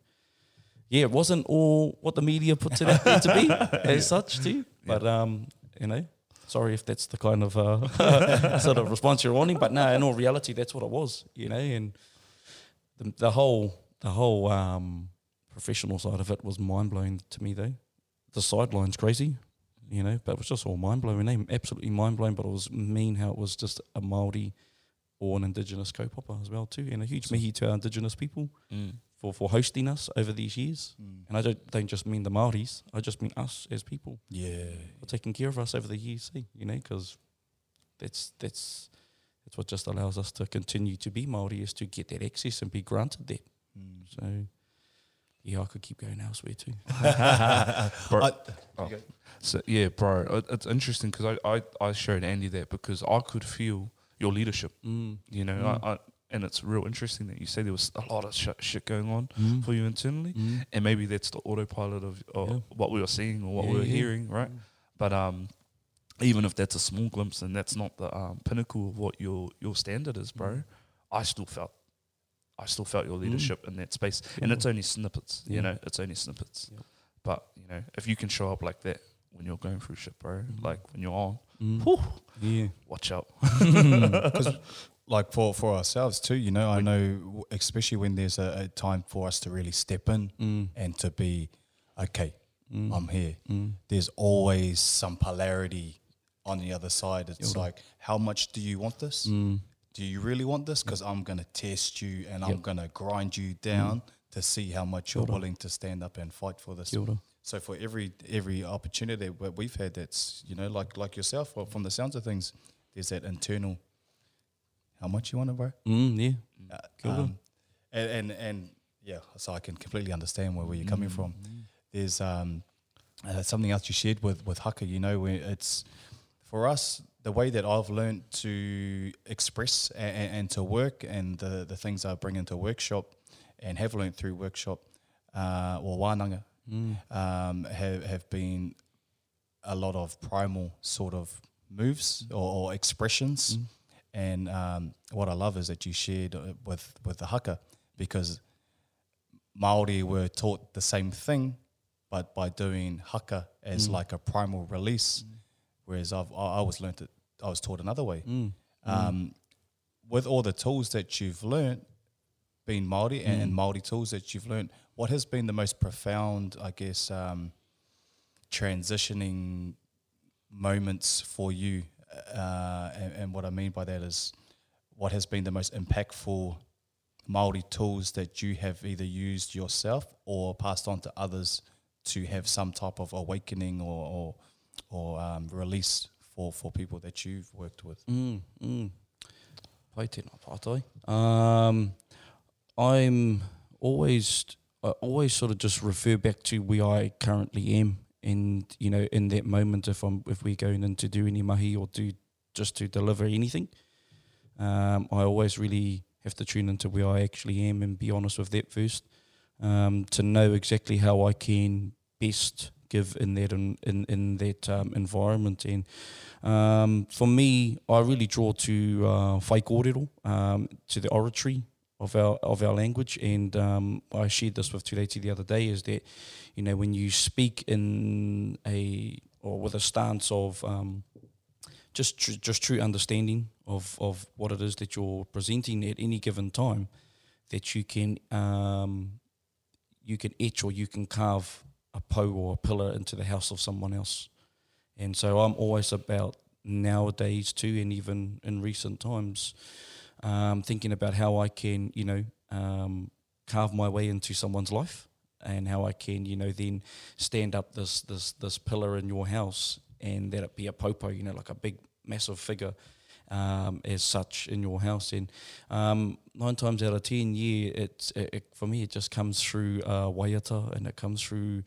yeah, it wasn't all what the media put it out there to be as such too. But um, you know, sorry if that's the kind of uh, sort of response you're wanting. But no, in all reality, that's what it was. You know, and the, the whole the whole um, professional side of it was mind blowing to me though. The sideline's crazy, you know, but it was just all mind blowing. Eh? Absolutely mind blowing. But it was mean how it was just a Maori or an Indigenous kaupapa as well too, and a huge mihi to our Indigenous people Mm. for, for hosting us over these years. Mm. And I don't, don't just mean the Maoris, I just mean us as people Yeah. for taking care of us over the years, see, you know, because that's, that's, that's what just allows us to continue to be Maori is to get that access and be granted that. Mm. So, yeah, I could keep going elsewhere too. Bro, I- oh. So yeah, bro, it, it's interesting because I, I I showed Andy that because I could feel your leadership. Mm. You know, Mm. I, I, and it's real interesting that you say there was a lot of sh- shit going on Mm. for you internally, Mm. and maybe that's the autopilot of, of Yeah. what we were seeing or what Yeah, we were yeah. hearing, right? But um, even if that's a small glimpse and that's not the um, pinnacle of what your your standard is, bro, Mm. I still felt. I still felt your leadership in that space, and it's only snippets, you know. It's only snippets, Yep. but you know, if you can show up like that when you're going through shit, bro, Mhm. like when you're on, Mm. whew, Yeah. watch out. because like for for ourselves too you know i know especially when there's a, a time for us to really step in Mm. and to be okay Mm. i'm here Mm. there's always some polarity on the other side it's like how much do you want this Mm. do you really want this because i'm going to test you and i'm going to grind you down to see how much you're willing to stand up and fight for this so for every every opportunity that we've had, that's you know like like yourself, well, from the sounds of things, there's that internal. How much you want it, bro? Mm. Yeah. Uh, um, and, and and yeah, so I can completely understand where, where you're coming from. There's um uh, something else you shared with with Haka. You know, where it's for us the way that I've learned to express and, and to work, and the the things I bring into workshop, and have learned through workshop, uh, or wānanga, Mm. um, have have been a lot of primal sort of moves or, or expressions. Mm. And um, what I love is that you shared uh, with with the haka because Maori were taught the same thing, but by doing haka as Mm. like a primal release, whereas I've I I was learnt it I was taught another way. Mm. Um, with all the tools that you've learnt, being Maori and, and Mm. Maori tools that you've learnt, what has been the most profound, I guess, um, transitioning moments for you? Uh, and, and what I mean by that is, what has been the most impactful Maori tools that you have either used yourself or passed on to others to have some type of awakening or or, or um, release for, for people that you've worked with? Mm, mm. Pai. Um, I'm always, I always sort of just refer back to where I currently am, and you know, in that moment, if I'm if we're going in to do any mahi or do just to deliver anything, um, I always really have to tune into where I actually am and be honest with that first, um, to know exactly how I can best give in that in in, that um, environment and um, for me, I really draw to uh, whai um, to the oratory of our of our language, and um, I shared this with Tureti the other day. Is that you know when you speak in a or with a stance of um, just tr- just true understanding of of what it is that you're presenting at any given time, that you can um, you can etch or you can carve a pou or a pillar into the house of someone else. And so I'm always about nowadays too, and even in recent times, um, thinking about how I can, you know, um, carve my way into someone's life, and how I can, you know, then stand up this this this pillar in your house, and that it be a poupou, you know, like a big massive figure. Um, as such in your house, and um, nine times out of ten, yeah, it's it, it, for me. It just comes through uh, waiata, and it comes through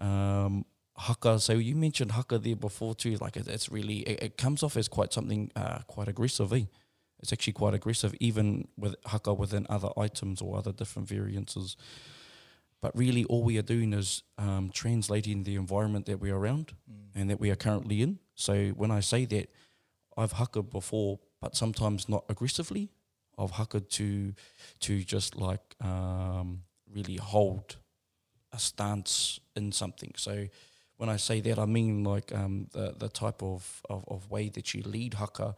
um, haka. So you mentioned haka there before too. Like it, it's really it, it comes off as quite something uh, quite aggressive. Eh? It's actually quite aggressive, even with haka within other items or other different variances. But really, all we are doing is um, translating the environment that we're around and that we are currently in. So when I say that, I've huckered before, but sometimes not aggressively. I've huckered to to just like um, really hold a stance in something. So when I say that, I mean like um, the the type of, of, of way that you lead haka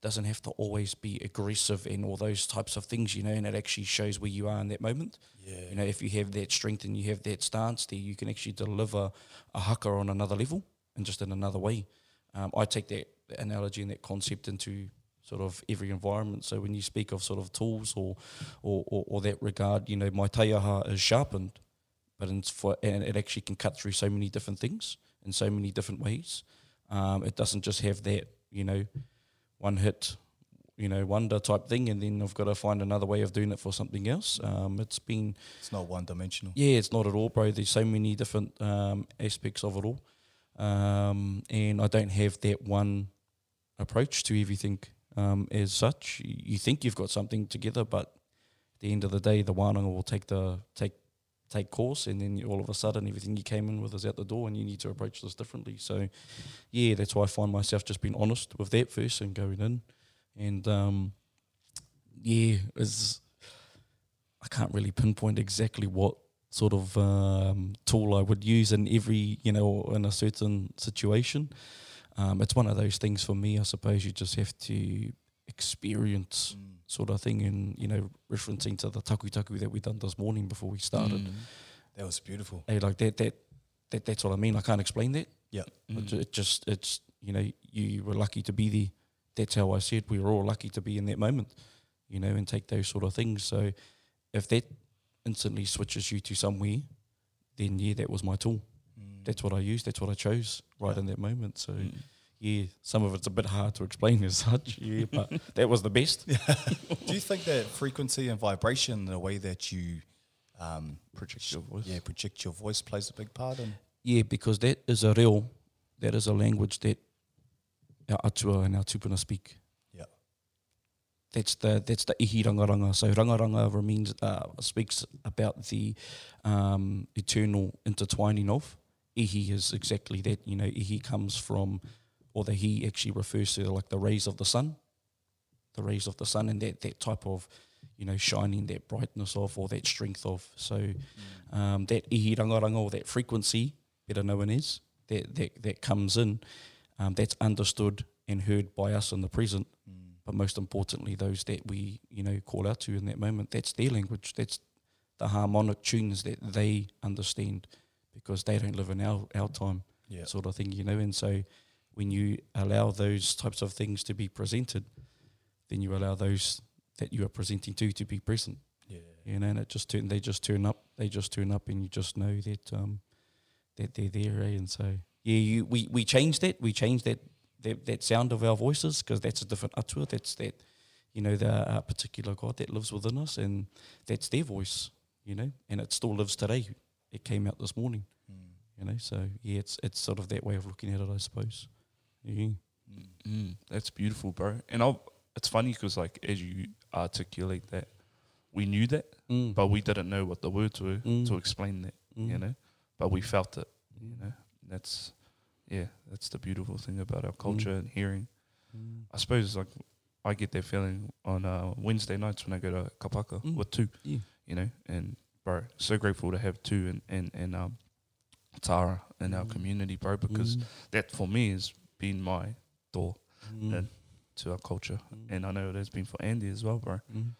doesn't have to always be aggressive and all those types of things, you know, and it actually shows where you are in that moment. Yeah. You know, if you have that strength and you have that stance there, you can actually deliver a haka on another level and just in another way. Um, I take that analogy and that concept into sort of every environment. So when you speak of sort of tools or or, or, or that regard, you know, my taiaha is sharpened, but it's for and it actually can cut through so many different things in so many different ways. Um, it doesn't just have that, you know, one hit, you know, wonder type thing, and then I've got to find another way of doing it for something else. Um, it's been It's not one dimensional. yeah, it's not at all, bro. There's so many different um, aspects of it all, um, and I don't have that one approach to everything um, as such. You, think you've got something together, but at the end of the day, the wānanga will take the take take course, and then all of a sudden, everything you came in with is out the door, and you need to approach this differently. So, yeah, that's why I find myself just being honest with that first and going in, and um, yeah, is I can't really pinpoint exactly what sort of um, tool I would use in every, you know, in a certain situation. Um, it's one of those things for me. I suppose you just have to experience mm. sort of thing, and you know, referencing to the takutaku that we done this morning before we started. Mm. That was beautiful. Hey, like that, that, that, that's what I mean. I can't explain that. Yeah. It mm. It just, it's you know, you were lucky to be there. That's how I said we were all lucky to be in that moment, you know, and take those sort of things. So, if that instantly switches you to somewhere, then yeah, that was my tool. That's what I used. That's what I chose right in that moment. So, yeah, some of it's a bit hard to explain as such. Yeah, but that was the best. Do you think that frequency and vibration, the way that you um, Project your voice. yeah, project your voice plays a big part in? Yeah, because that is a real, that is a language that our atua and our tupuna speak. Yeah. That's the that's the ihi rangaranga. So rangaranga remains uh, speaks about the um, eternal intertwining of. Ihi is exactly that. You know, ihi comes from, or the he actually refers to like the rays of the sun, the rays of the sun, and that that type of, you know, shining that brightness of or that strength of. So um, that ihi rangaranga or that frequency, better known as, that that that comes in, um, that's understood and heard by us in the present but most importantly, those that we you know call out to in that moment. That's their language. That's the harmonic tunes that they understand because they don't live in our our time, Yeah. sort of thing, you know. And so, when you allow those types of things to be presented, then you allow those that you are presenting to to be present. Yeah. You know, and it just turn they just turn up. They just turn up, and you just know that um that they're there. Eh? And so, yeah, you we we changed that. We changed that that, that sound of our voices because that's a different atua. That's that, you know, the uh, particular God that lives within us, and that's their voice, you know, and it still lives today. It came out this morning, you know. So yeah, it's it's sort of that way of looking at it, I suppose. Yeah. Mm, that's beautiful, bro. And I'll, it's funny because like as you articulate that, we knew that, Mm. but we didn't know what the words were Mm. to explain that, you Mm. know. But we felt it, you know. That's yeah, that's the beautiful thing about our culture and hearing. Mm. I suppose like I get that feeling on uh, Wednesday nights when I go to Kapa haka Mm. with Tū, Yeah. you know, and bro, so grateful to have Tū and and and um, Tara in our Mm. community, bro, because Mm. that for me has been my door Mm. and to our culture, Mm. and I know it has been for Andy as well, bro. Mm.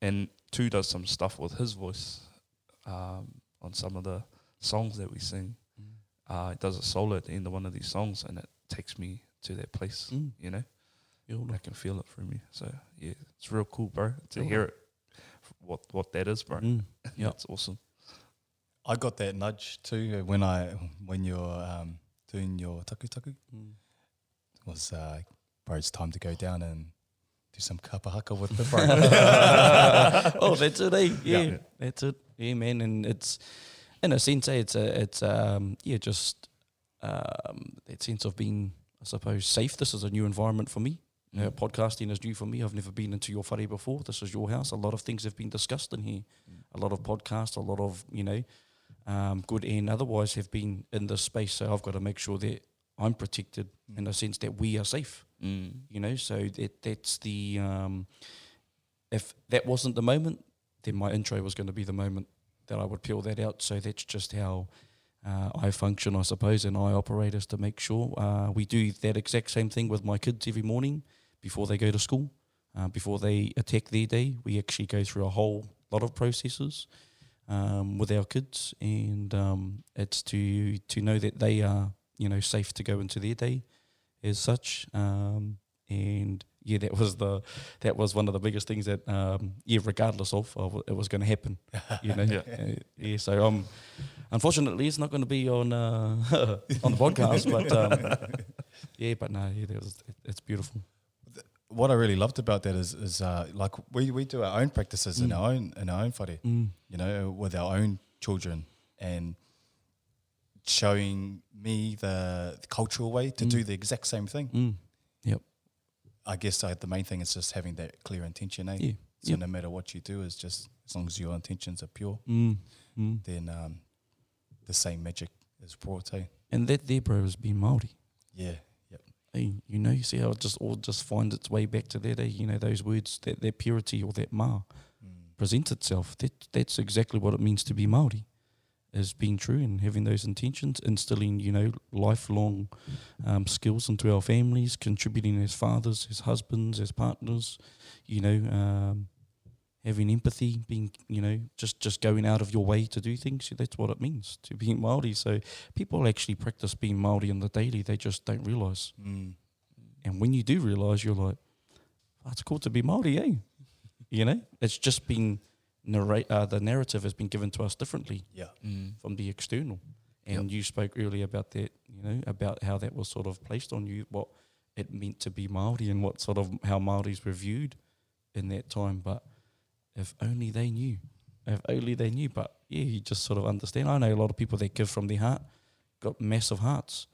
And Tū does some stuff with his voice um, on some of the songs that we sing. Uh, it does a solo at the end of one of these songs, and it takes me to that place. You know, I can feel it through me. So yeah, it's real cool, bro, to hear it. What what that is, bro. Mm. Yeah. it's awesome. I got that nudge too when I when you're um, doing your takutaku. Mm. It was uh, bro, it's time to go down and do some kapa haka with the bro. oh, that's it, eh? Yeah, Yeah. that's it. Yeah, man, and it's in a sense, eh, it's a, it's um, yeah, just um, that sense of being, I suppose, safe. This is a new environment for me. Mm. podcasting is new for me. I've never been into your whare before. This is your house. A lot of things have been discussed in here. a lot of podcasts, a lot of you know, um, good and otherwise have been in this space. So I've got to make sure that I'm protected in the sense that we are safe. Mm. You know, so that that's the um, if that wasn't the moment, then my intro was going to be the moment that I would peel that out. So that's just how uh, I function, I suppose, and I operate is to make sure uh, we do that exact same thing with my kids every morning before they go to school, uh, before they attack their day. We actually go through a whole lot of processes um, with our kids, and um, it's to to know that they are you know safe to go into their day as such. Um, and yeah, that was the that was one of the biggest things that um, yeah, regardless of, of it was going to happen, you know. Yeah. Uh, yeah. So um, unfortunately, it's not going to be on uh, on the podcast, but um, yeah, but no, yeah, that was it, it's beautiful. What I really loved about that is, is uh, like we, we do our own practices in our own in our own whare, Mm. you know, with our own children and showing me the, the cultural way to do the exact same thing. Mm. Yep. I guess uh, the main thing is just having that clear intention, eh? Yeah. So Yep. no matter what you do, is just as long as your intentions are pure, Mm. Mm. then um, the same magic is brought, eh? And that there, bro, has been Maori. Yeah. Hey, you know, you see how it just all just finds its way back to that. Eh? You know, those words, that that purity or that ma presents itself. That that's exactly what it means to be Maori, is being true and having those intentions, instilling you know lifelong um, skills into our families, contributing as fathers, as husbands, as partners. You know, um, having empathy, being you know just just going out of your way to do things. That's what it means to be Maori. So people actually practice being Maori in the daily. They just don't realize. Mm. And when you do realize, you're like, oh, it's cool to be Maori, eh? you know, it's just been narrate. Uh, the narrative has been given to us differently Yeah. Mm. from the external. And you spoke earlier about that, you know, about how that was sort of placed on you, what it meant to be Maori, and what sort of how Maoris were viewed in that time. But if only they knew, if only they knew. But yeah, you just sort of understand. I know a lot of people that give from their heart, got massive hearts,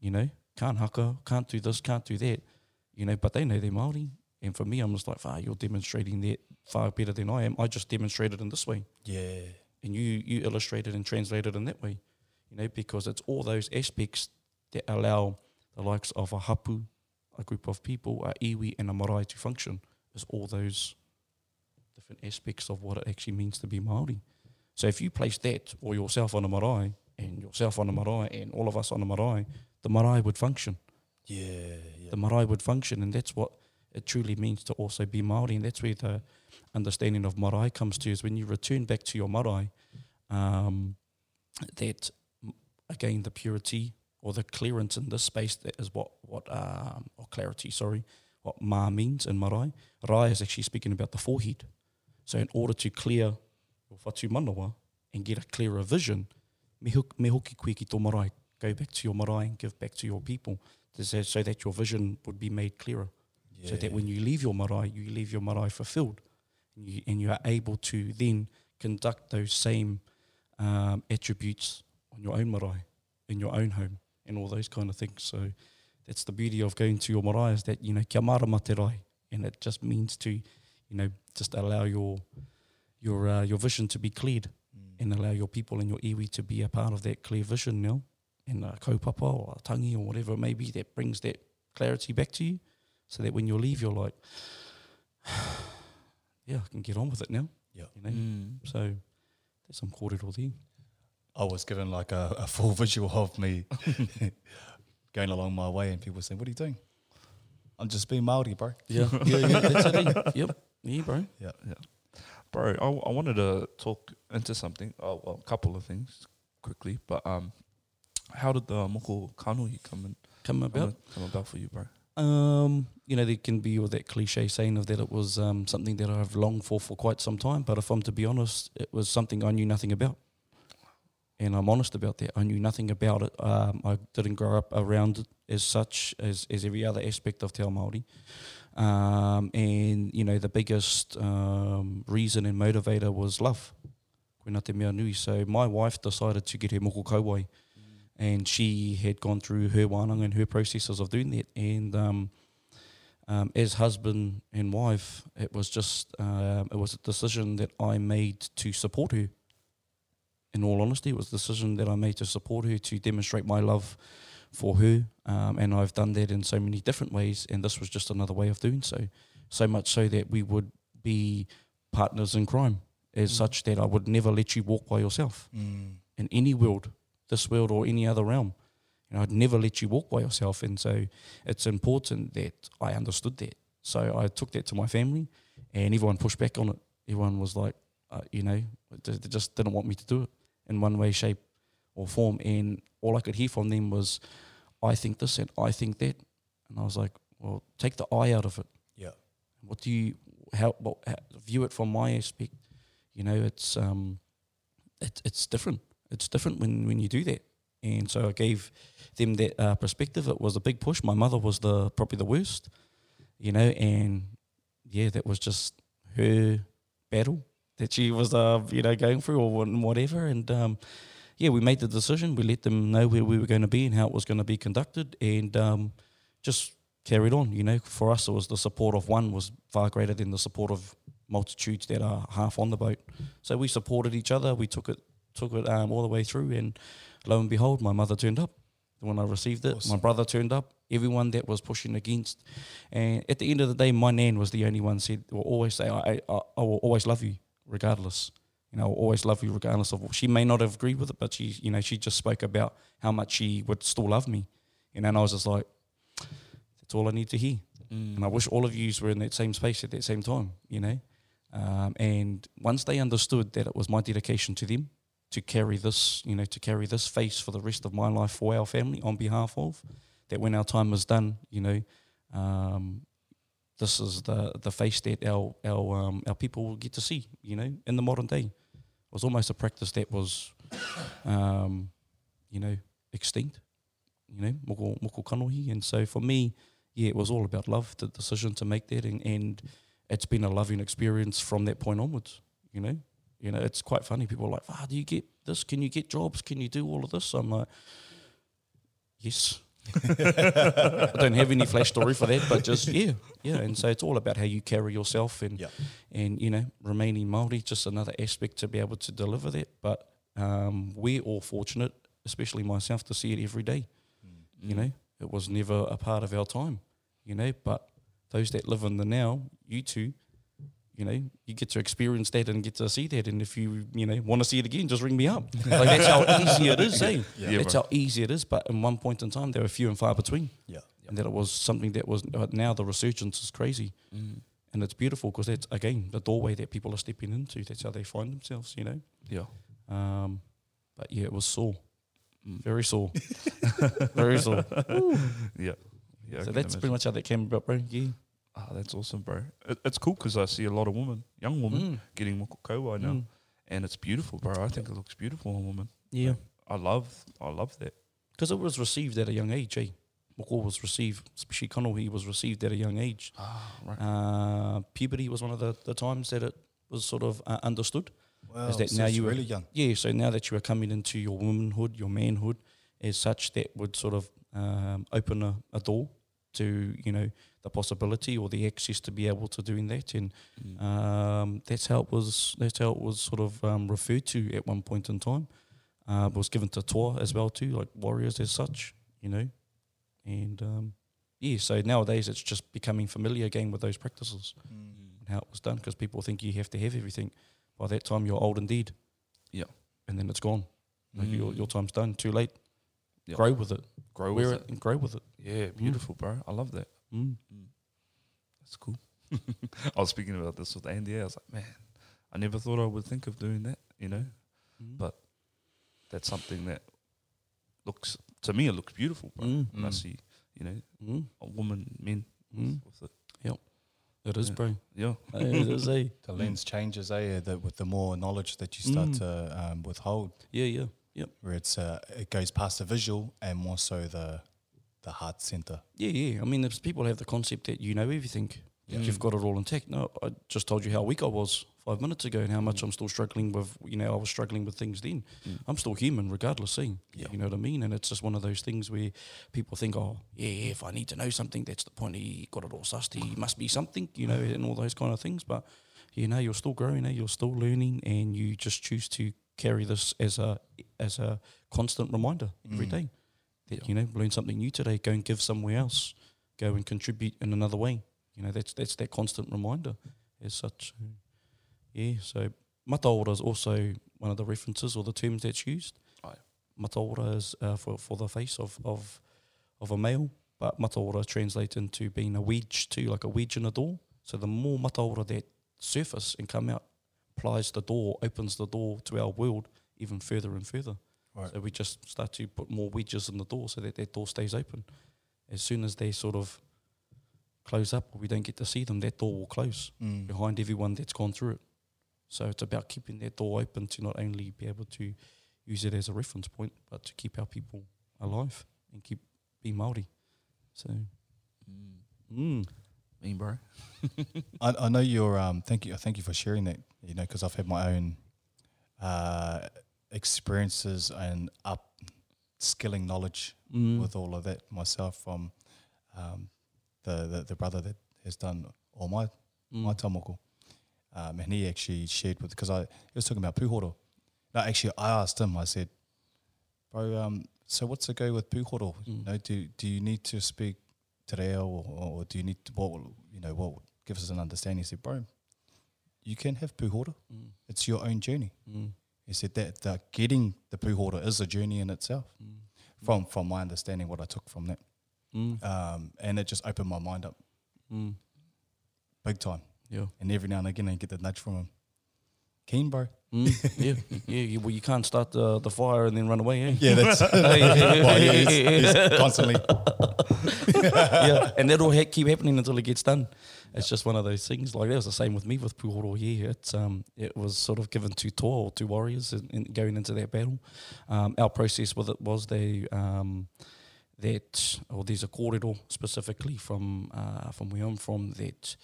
you know, can't haka, can't do this, can't do that, you know, but they know they're Maori. And for me, I'm just like, far, you're demonstrating that far better than I am. I just demonstrated in this way Yeah. and you you illustrated and translated in that way, you know, because it's all those aspects that allow the likes of a hapu, a group of people, a iwi, and a marae to function. Is all those different aspects of what it actually means to be Maori. So if you place that or yourself on a marae and yourself on a marae and all of us on a marae, the marae would function Yeah. Yeah. the marae would function, and that's what it truly means to also be Maori, and that's where the understanding of marae comes to. Is when you return back to your marae, um, that again the purity or the clearance in this space that is what what um, or clarity, sorry, what ma means in marae. Rai is actually speaking about the forehead. So in order to clear your whatu manawa and get a clearer vision, me, huk, me hoki koe ki tō marae, go back to your marae and give back to your people to say- so that your vision would be made clearer. So that when you leave your marae, you leave your marae fulfilled. And you, and you are able to then conduct those same um, attributes on your own marae, in your own home, and all those kind of things. So that's the beauty of going to your marae is that, you know, kia marama te rai. And it just means to, you know, just allow your your uh, your vision to be cleared and allow your people and your iwi to be a part of that clear vision now. And a kaupapa or a tangi or whatever it may be that brings that clarity back to you so that when you leave, you're like, yeah, I can get on with it now. Yeah. You know? Mm. So there's some kōrero there. I was given like a, a full visual of me going along my way, and people saying, "What are you doing?" I'm just being Maori, bro. Yeah, yeah, yeah. That's it. eh? Yep. Yeah, bro. Yeah. Yeah. Bro, I, I wanted to talk into something. Oh, well, a couple of things quickly. But um, how did the moko kanohi come in? Come Come, about. come about for you, bro? Um, you know, there can be all that cliche saying of that it was um, something that I've longed for for quite some time. But if I'm to be honest, it was something I knew nothing about. And I'm honest about that. I knew nothing about it. Um, I didn't grow up around it as such as, as every other aspect of Te Ao Māori. Um, and, you know, the biggest um, reason and motivator was love. Koina te mea nui. So my wife decided to get her moko kauai and she had gone through her wānanga and her processes of doing that. And um, um, as husband and wife, it was just um, it was a decision that I made to support her. In all honesty, it was a decision that I made to support her to demonstrate my love for her, um, and I've done that in so many different ways. And this was just another way of doing so. So much so that we would be partners in crime, as such that I would never let you walk by yourself Mm. in any world, this world or any other realm. You know, I'd never let you walk by yourself, and so it's important that I understood that. So I took that to my family, and everyone pushed back on it. Everyone was like, uh, you know, they just didn't want me to do it in one way, shape, or form. And all I could hear from them was, "I think this and I think that," and I was like, "Well, take the I out of it. Yeah. What do you how, what, how view it from my aspect? You know, it's um, it's it's different. It's different when when you do that. And so I gave them that uh, perspective. It was a big push. My mother was the probably the worst, you know, and yeah, that was just her battle that she was uh, you know going through or whatever. And um, yeah, we made the decision. We let them know where we were going to be and how it was going to be conducted, and um, just carried on. You know, for us, it was the support of one was far greater than the support of multitudes that are half on the boat. So we supported each other. We took it took it um, all the way through, and lo and behold, my mother turned up when I received it. My brother turned up. Everyone that was pushing against, and at the end of the day, my nan was the only one said will always say, I, I, I will always love you regardless. You know, always love you regardless of. What. She may not have agreed with it, but she, you know, she just spoke about how much she would still love me. You know, and I was just like, that's all I need to hear. And I wish all of yous were in that same space at that same time, you know. Um, and once they understood that it was my dedication to them to carry this, you know, to carry this face for the rest of my life for our family on behalf of, that when our time was done, you know, um, this is the the face that our our um, our people will get to see, you know, in the modern day. Was almost a practice that was, um, you know, extinct, you know, moko, moko kanohi. And so for me, yeah, it was all about love, the decision to make that, and, and it's been a loving experience from that point onwards. You know, you know, it's quite funny. People are like, "Ah, do you get this? Can you get jobs? Can you do all of this?" I'm like, "Yes." I don't have any flash story for that, but just yeah, yeah. And so it's all about how you carry yourself and Yeah. and you know remaining Maori. Just another aspect to be able to deliver that. But um, we're all fortunate, especially myself, to see it every day. You know, it was never a part of our time. You know, but those that live in the now, you two, you know, you get to experience that and get to see that. And if you, you know, want to see it again, just ring me up. Like that's how easy it is, eh? Yeah, that's bro. how easy it is. But in one point in time, they were few and far between Yeah. and that it was something that was but now the resurgence is crazy and it's beautiful because that's again the doorway that people are stepping into that's how they find themselves you know Yeah. um, but yeah it was sore very sore very sore Yeah. Yeah. So can that's pretty much how that came about bro yeah Ah, that's awesome, bro. It, it's cool because I see a lot of women, young women, Mm. getting moko kauae now, Mm. and it's beautiful, bro. I think it looks beautiful on women. yeah I love, I love that. because it was received at a young age eh Moko was received especially Kanohi was received at a young age Ah, right. uh, puberty was one of the, the times that it was sort of uh, understood Wow. Is that so now it's you were- really young. Yeah, so now that you are coming into your womanhood, your manhood, as such, that would sort of um, open a, a door to you know the possibility or the access to be able to doing that, and Mm. um, that's how it was. That's how it was sort of um, referred to at one point in time. Uh, it was given to toa as well too, like warriors as such, you know, and um, yeah. So nowadays it's just becoming familiar again with those practices and how it was done because people think you have to have everything. By that time, you're old and dead. Yeah. And then it's gone. Like your, Mm. your time's done. Too late. Yeah. Grow with it. Grow Wear with it it. and grow with it. Yeah, beautiful, bro. I love that. Mm. That's cool. I was speaking about this with Andy. I was like, man, I never thought I would think of doing that, you know. Mm. But that's something that looks to me. It looks beautiful, bro. Mm. And I Mm. see, you know, Mm. a woman, men Mm. with it. Yep. It is, Yeah. bro. Yeah, it is, eh? The lens changes, eh? The, with the more knowledge that you start Mm. to um, withhold, Yeah, yeah. Yep. where it's uh, it goes past the visual and more so the the heart center. Yeah, yeah. I mean, there's people have the concept that you know everything. that You've got it all intact. No, I just told you how weak I was five minutes ago and how Mm. much I'm still struggling with, you know, I was struggling with things then. I'm still human regardless, see? Yeah. You know what I mean? And it's just one of those things where people think, oh, yeah, yeah, if I need to know something, that's the point. He got it all sussed. He must be something, you know, and all those kind of things. But, you know, you're still growing, eh? you're still learning, and you just choose to carry this as a as a constant reminder every Mm. day. You know, learn something new today, go and give somewhere else, go and contribute in another way. You know, that's that's that constant reminder as such. Yeah, so mataora is also one of the references or the terms that's used. Aye. Mataora is uh, for, for the face of, of of a male, but mataora translates into being a wedge too, like a wedge in a door. So the more mataora that surface and come out, plies the door, opens the door to our world even further and further. Right. So we just start to put more wedges in the door so that that door stays open. As soon as they sort of close up or we don't get to see them, that door will close Mm. behind everyone that's gone through it. So it's about keeping that door open to not only be able to use it as a reference point, but to keep our people alive and keep being Maori. So, mm. Mean, bro. I, I know you're. Um, thank you. Thank you for sharing that. You know, because I've had my own uh, experiences and up skilling knowledge Mm. with all of that myself from um, the, the the brother that has done all my my Mm. tamoko. Um, and he actually shared with because I he was talking about puhoro. No, actually, I asked him. I said, "Bro, um, so what's the go with puhoro? You Mm. know, do do you need to speak te reo or, or do you need to, what you know what gives us an understanding?" He said, "Bro, you can have puhoro. Mm. It's your own journey." Mm. He said that the getting the puhoro is a journey in itself. Mm. From from my understanding, what I took from that, Mm. um, and it just opened my mind up Mm. big time. Yeah. And every now and again, I get the nudge from him. Keen, bro. Mm. yeah. Yeah. Well, you can't start the, the fire and then run away, eh? Yeah, that's well, yeah, he's, he's constantly. yeah, and that'll ha- keep happening until it gets done. It's just one of those things. Like that was the same with me with Puhoro. Yeah, it's um, it was sort of given to toa or to warriors in, in going into that battle. Um, our process with it was they um, that or there's a kōrero specifically from uh, from where I'm from that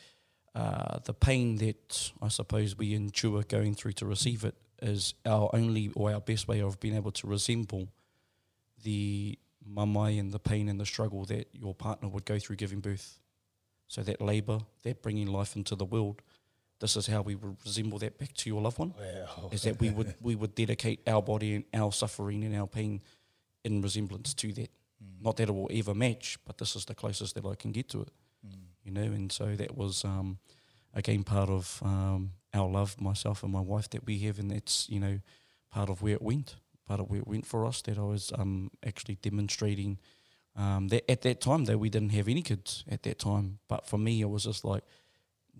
uh, the pain that I suppose we endure going through to receive it is our only or our best way of being able to resemble the mamai and the pain and the struggle that your partner would go through giving birth. So that labour, that bringing life into the world, this is how we would resemble that back to your loved one. Wow. Is that we would we would dedicate our body and our suffering and our pain in resemblance to that. Not that it will ever match, but this is the closest that I can get to it. You know, and so that was um, again part of um, our love, myself and my wife that we have, and that's you know part of where it went, part of where it went for us. That I was um, actually demonstrating um, that at that time, though we didn't have any kids at that time, but for me it was just like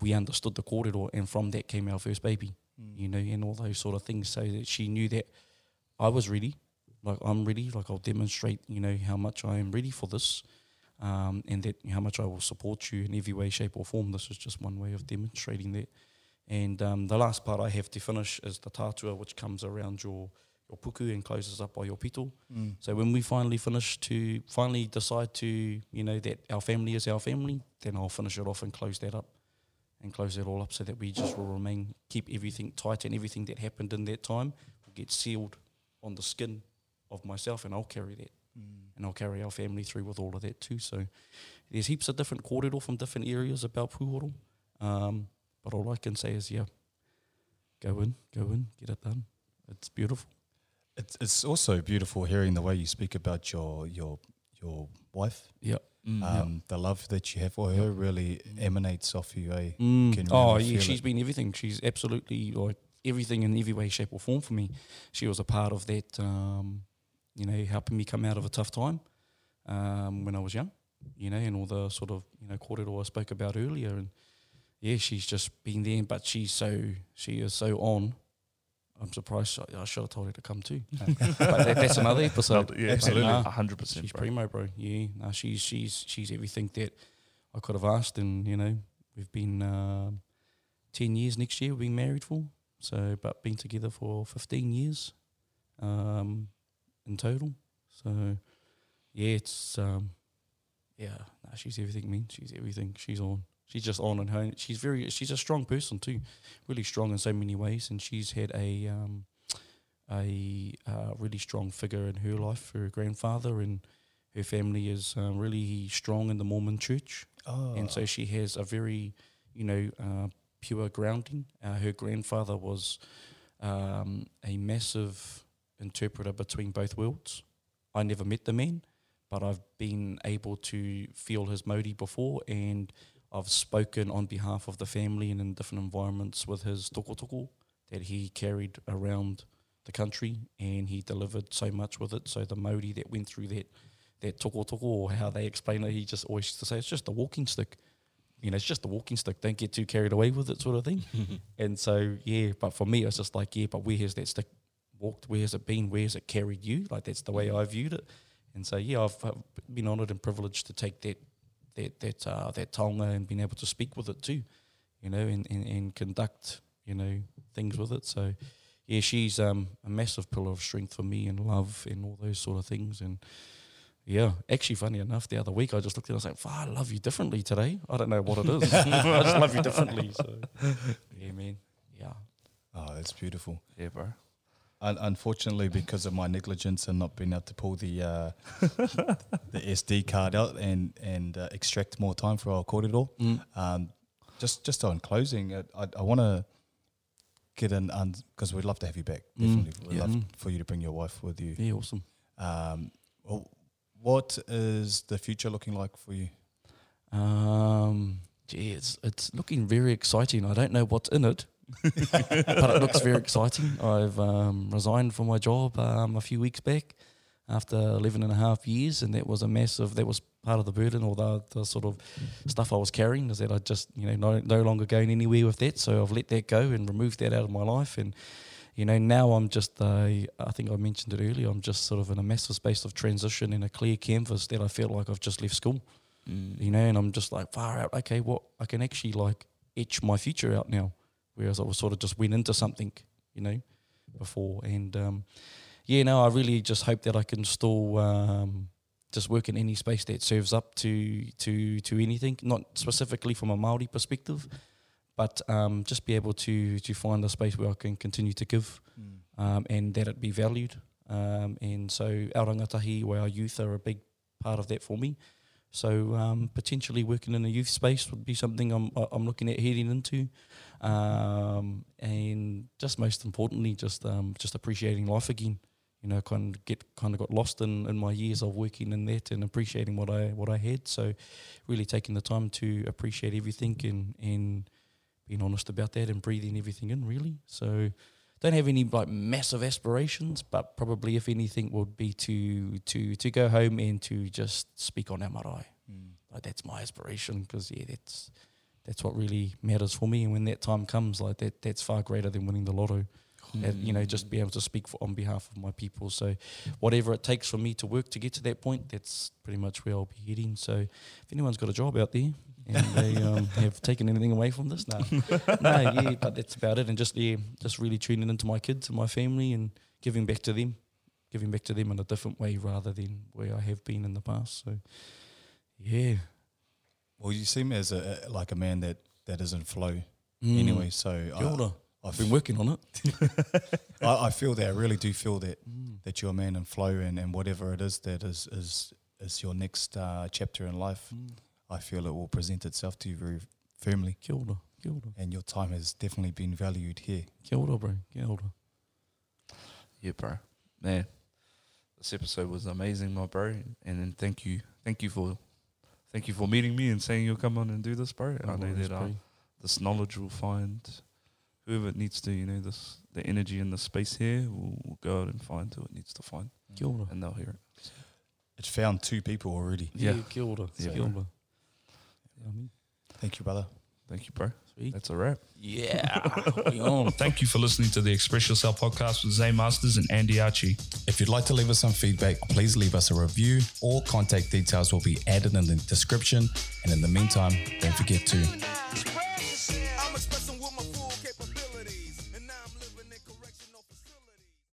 we understood the kōrero, and from that came our first baby. You know, and all those sort of things, so that she knew that I was ready. Like I'm ready. Like I'll demonstrate, you know, how much I am ready for this, um, and that how much I will support you in every way, shape, or form. This is just one way of demonstrating that. And um, the last part I have to finish is the tatua, which comes around your your puku and closes up by your pito. Mm. So when we finally finish to finally decide to you know that our family is our family, then I'll finish it off and close that up, and close it all up so that we just will remain keep everything tight and everything that happened in that time will get sealed on the skin of myself, and I'll carry that, and I'll carry our family through with all of that too. So there's heaps of different kōrero from different areas about puhoro, um, but all I can say is yeah, go in, go in, get it done. It's beautiful. It's it's also beautiful hearing the way you speak about your your your wife. Yeah. Mm. Um, The love that you have for her really emanates off you. Eh? Mm. Oh really yeah, she's it. been everything. She's absolutely like everything in every way, shape, or form for me. She was a part of that, um, you know, helping me come out of a tough time um, when I was young, you know, and all the sort of you know kōrero I spoke about earlier. And yeah, she's just been there, but she's so she is so on. I'm surprised. I, I should have told her to come too, but that, that's another episode. yeah, Absolutely. a hundred percent. She's bro. primo, bro. Yeah, no, she's she's she's everything that I could have asked, and you know, we've been um ten years next year. We've been married for so, but been together for fifteen years, um, in total. So, yeah, it's um, yeah, no, she's everything, man. She's everything. She's on. She's just on and her. She's very. She's a strong person too, really strong in so many ways. And she's had a um, a uh, really strong figure in her life, her grandfather, and her family is um, really strong in the Mormon Church. Oh, And so she has a very, you know, uh, pure grounding. Uh, her grandfather was um, a massive interpreter between both worlds. I never met the man, but I've been able to feel his mauri before, and I've spoken on behalf of the family and in different environments with his toko toko that he carried around the country, and he delivered so much with it. So the mauri that went through that that toko toko, or how they explain it, he just always used to say it's just a walking stick. You know, it's just a walking stick. Don't get too carried away with it, sort of thing. and so, yeah, but for me, it's just like, yeah, but where has that stick walked? Where has it been? Where has it carried you? Like that's the way I viewed it. And so, yeah, I've, been honoured and privileged to take that that that uh, that taonga and been able to speak with it too, you know, and, and, and conduct you know things with it. So, yeah, she's um, a massive pillar of strength for me and love and all those sort of things. And yeah, actually, funny enough, the other week I just looked at her and I was like, "Fuck, I love you differently today. I don't know what it is. I just love you differently. So, yeah, man. Yeah. oh, that's beautiful. Yeah, bro. Un- unfortunately, because of my negligence and not being able to pull the uh, the SD card out and and uh, extract more time for our kōrero, um, just just on closing, uh, I, I want to get in because we'd love to have you back. Definitely, we'd yeah. love Mm. for you to bring your wife with you. Yeah, awesome. Um, well, what is the future looking like for you? Um, gee, it's it's looking very exciting. I don't know what's in it, but it looks very exciting. I've um, resigned from my job um, a few weeks back after 11 and a half years, and that was a massive. That was part of the burden, or the, the sort of stuff I was carrying, is that I just you know no, no longer going anywhere with that. So I've let that go and removed that out of my life, and you know now I'm just uh, I think I mentioned it earlier. I'm just sort of in a massive space of transition and a clear canvas that I feel like I've just left school you know, and I'm just like far out. Okay, what I can actually like etch my future out now, whereas I was sort of just went into something, you know, before. And um, yeah, no, I really just hope that I can still um, just work in any space that serves up to to to anything, not specifically from a Maori perspective, but um, just be able to to find a space where I can continue to give, um, and that it be valued. Um, and so our rangatahi, where our youth are a big part of that for me. So um, potentially working in a youth space would be something I'm I'm looking at heading into, um, and just most importantly, just um, just appreciating life again. You know, kind of get kind of got lost in, in my years of working in that and appreciating what I what I had. So, really taking the time to appreciate everything and and being honest about that and breathing everything in. Really, so don't have any like massive aspirations, but probably if anything would be to to to go home and to just speak on our marae. Like that's my aspiration because yeah, that's that's what really matters for me. And when that time comes, like that, that's far greater than winning the lotto. And, you know, just be able to speak for, on behalf of my people. So, whatever it takes for me to work to get to that point, that's pretty much where I'll be heading. So, if anyone's got a job out there and they um, have taken anything away from this, no, no, yeah, but that's about it. And just yeah, just really tuning into my kids and my family and giving back to them, giving back to them in a different way rather than where I have been in the past. So, yeah. Well, you seem as a like a man that that is in flow Mm. anyway. So I, I've I've been working on it. I, I feel that I really do feel that that you're a man in flow and, and whatever it is that is is is your next uh, chapter in life, I feel it will present itself to you very firmly. Kia ora. Kia ora. And your time has definitely been valued here. Kia ora, bro. Kia ora. Yeah, bro. Man, this episode was amazing, my bro. And then thank you, thank you for, thank you for meeting me and saying you'll come on and do this, bro. I know that uh, this knowledge will find whoever it needs to. You know, this the energy in the space here will, will go out and find who it needs to find, Kia ora. and they'll hear it. It's found two people already. Yeah. Kia ora. Yeah, Kia bro. ora. Yeah, I mean, Thank you, brother. Thank you, bro. Sweet. That's a wrap. Yeah. Thank you for listening to the Express Yourself podcast with Zay Masters and Andy Archie. If you'd like to leave us some feedback, please leave us a review. All contact details will be added in the description. And in the meantime, don't forget to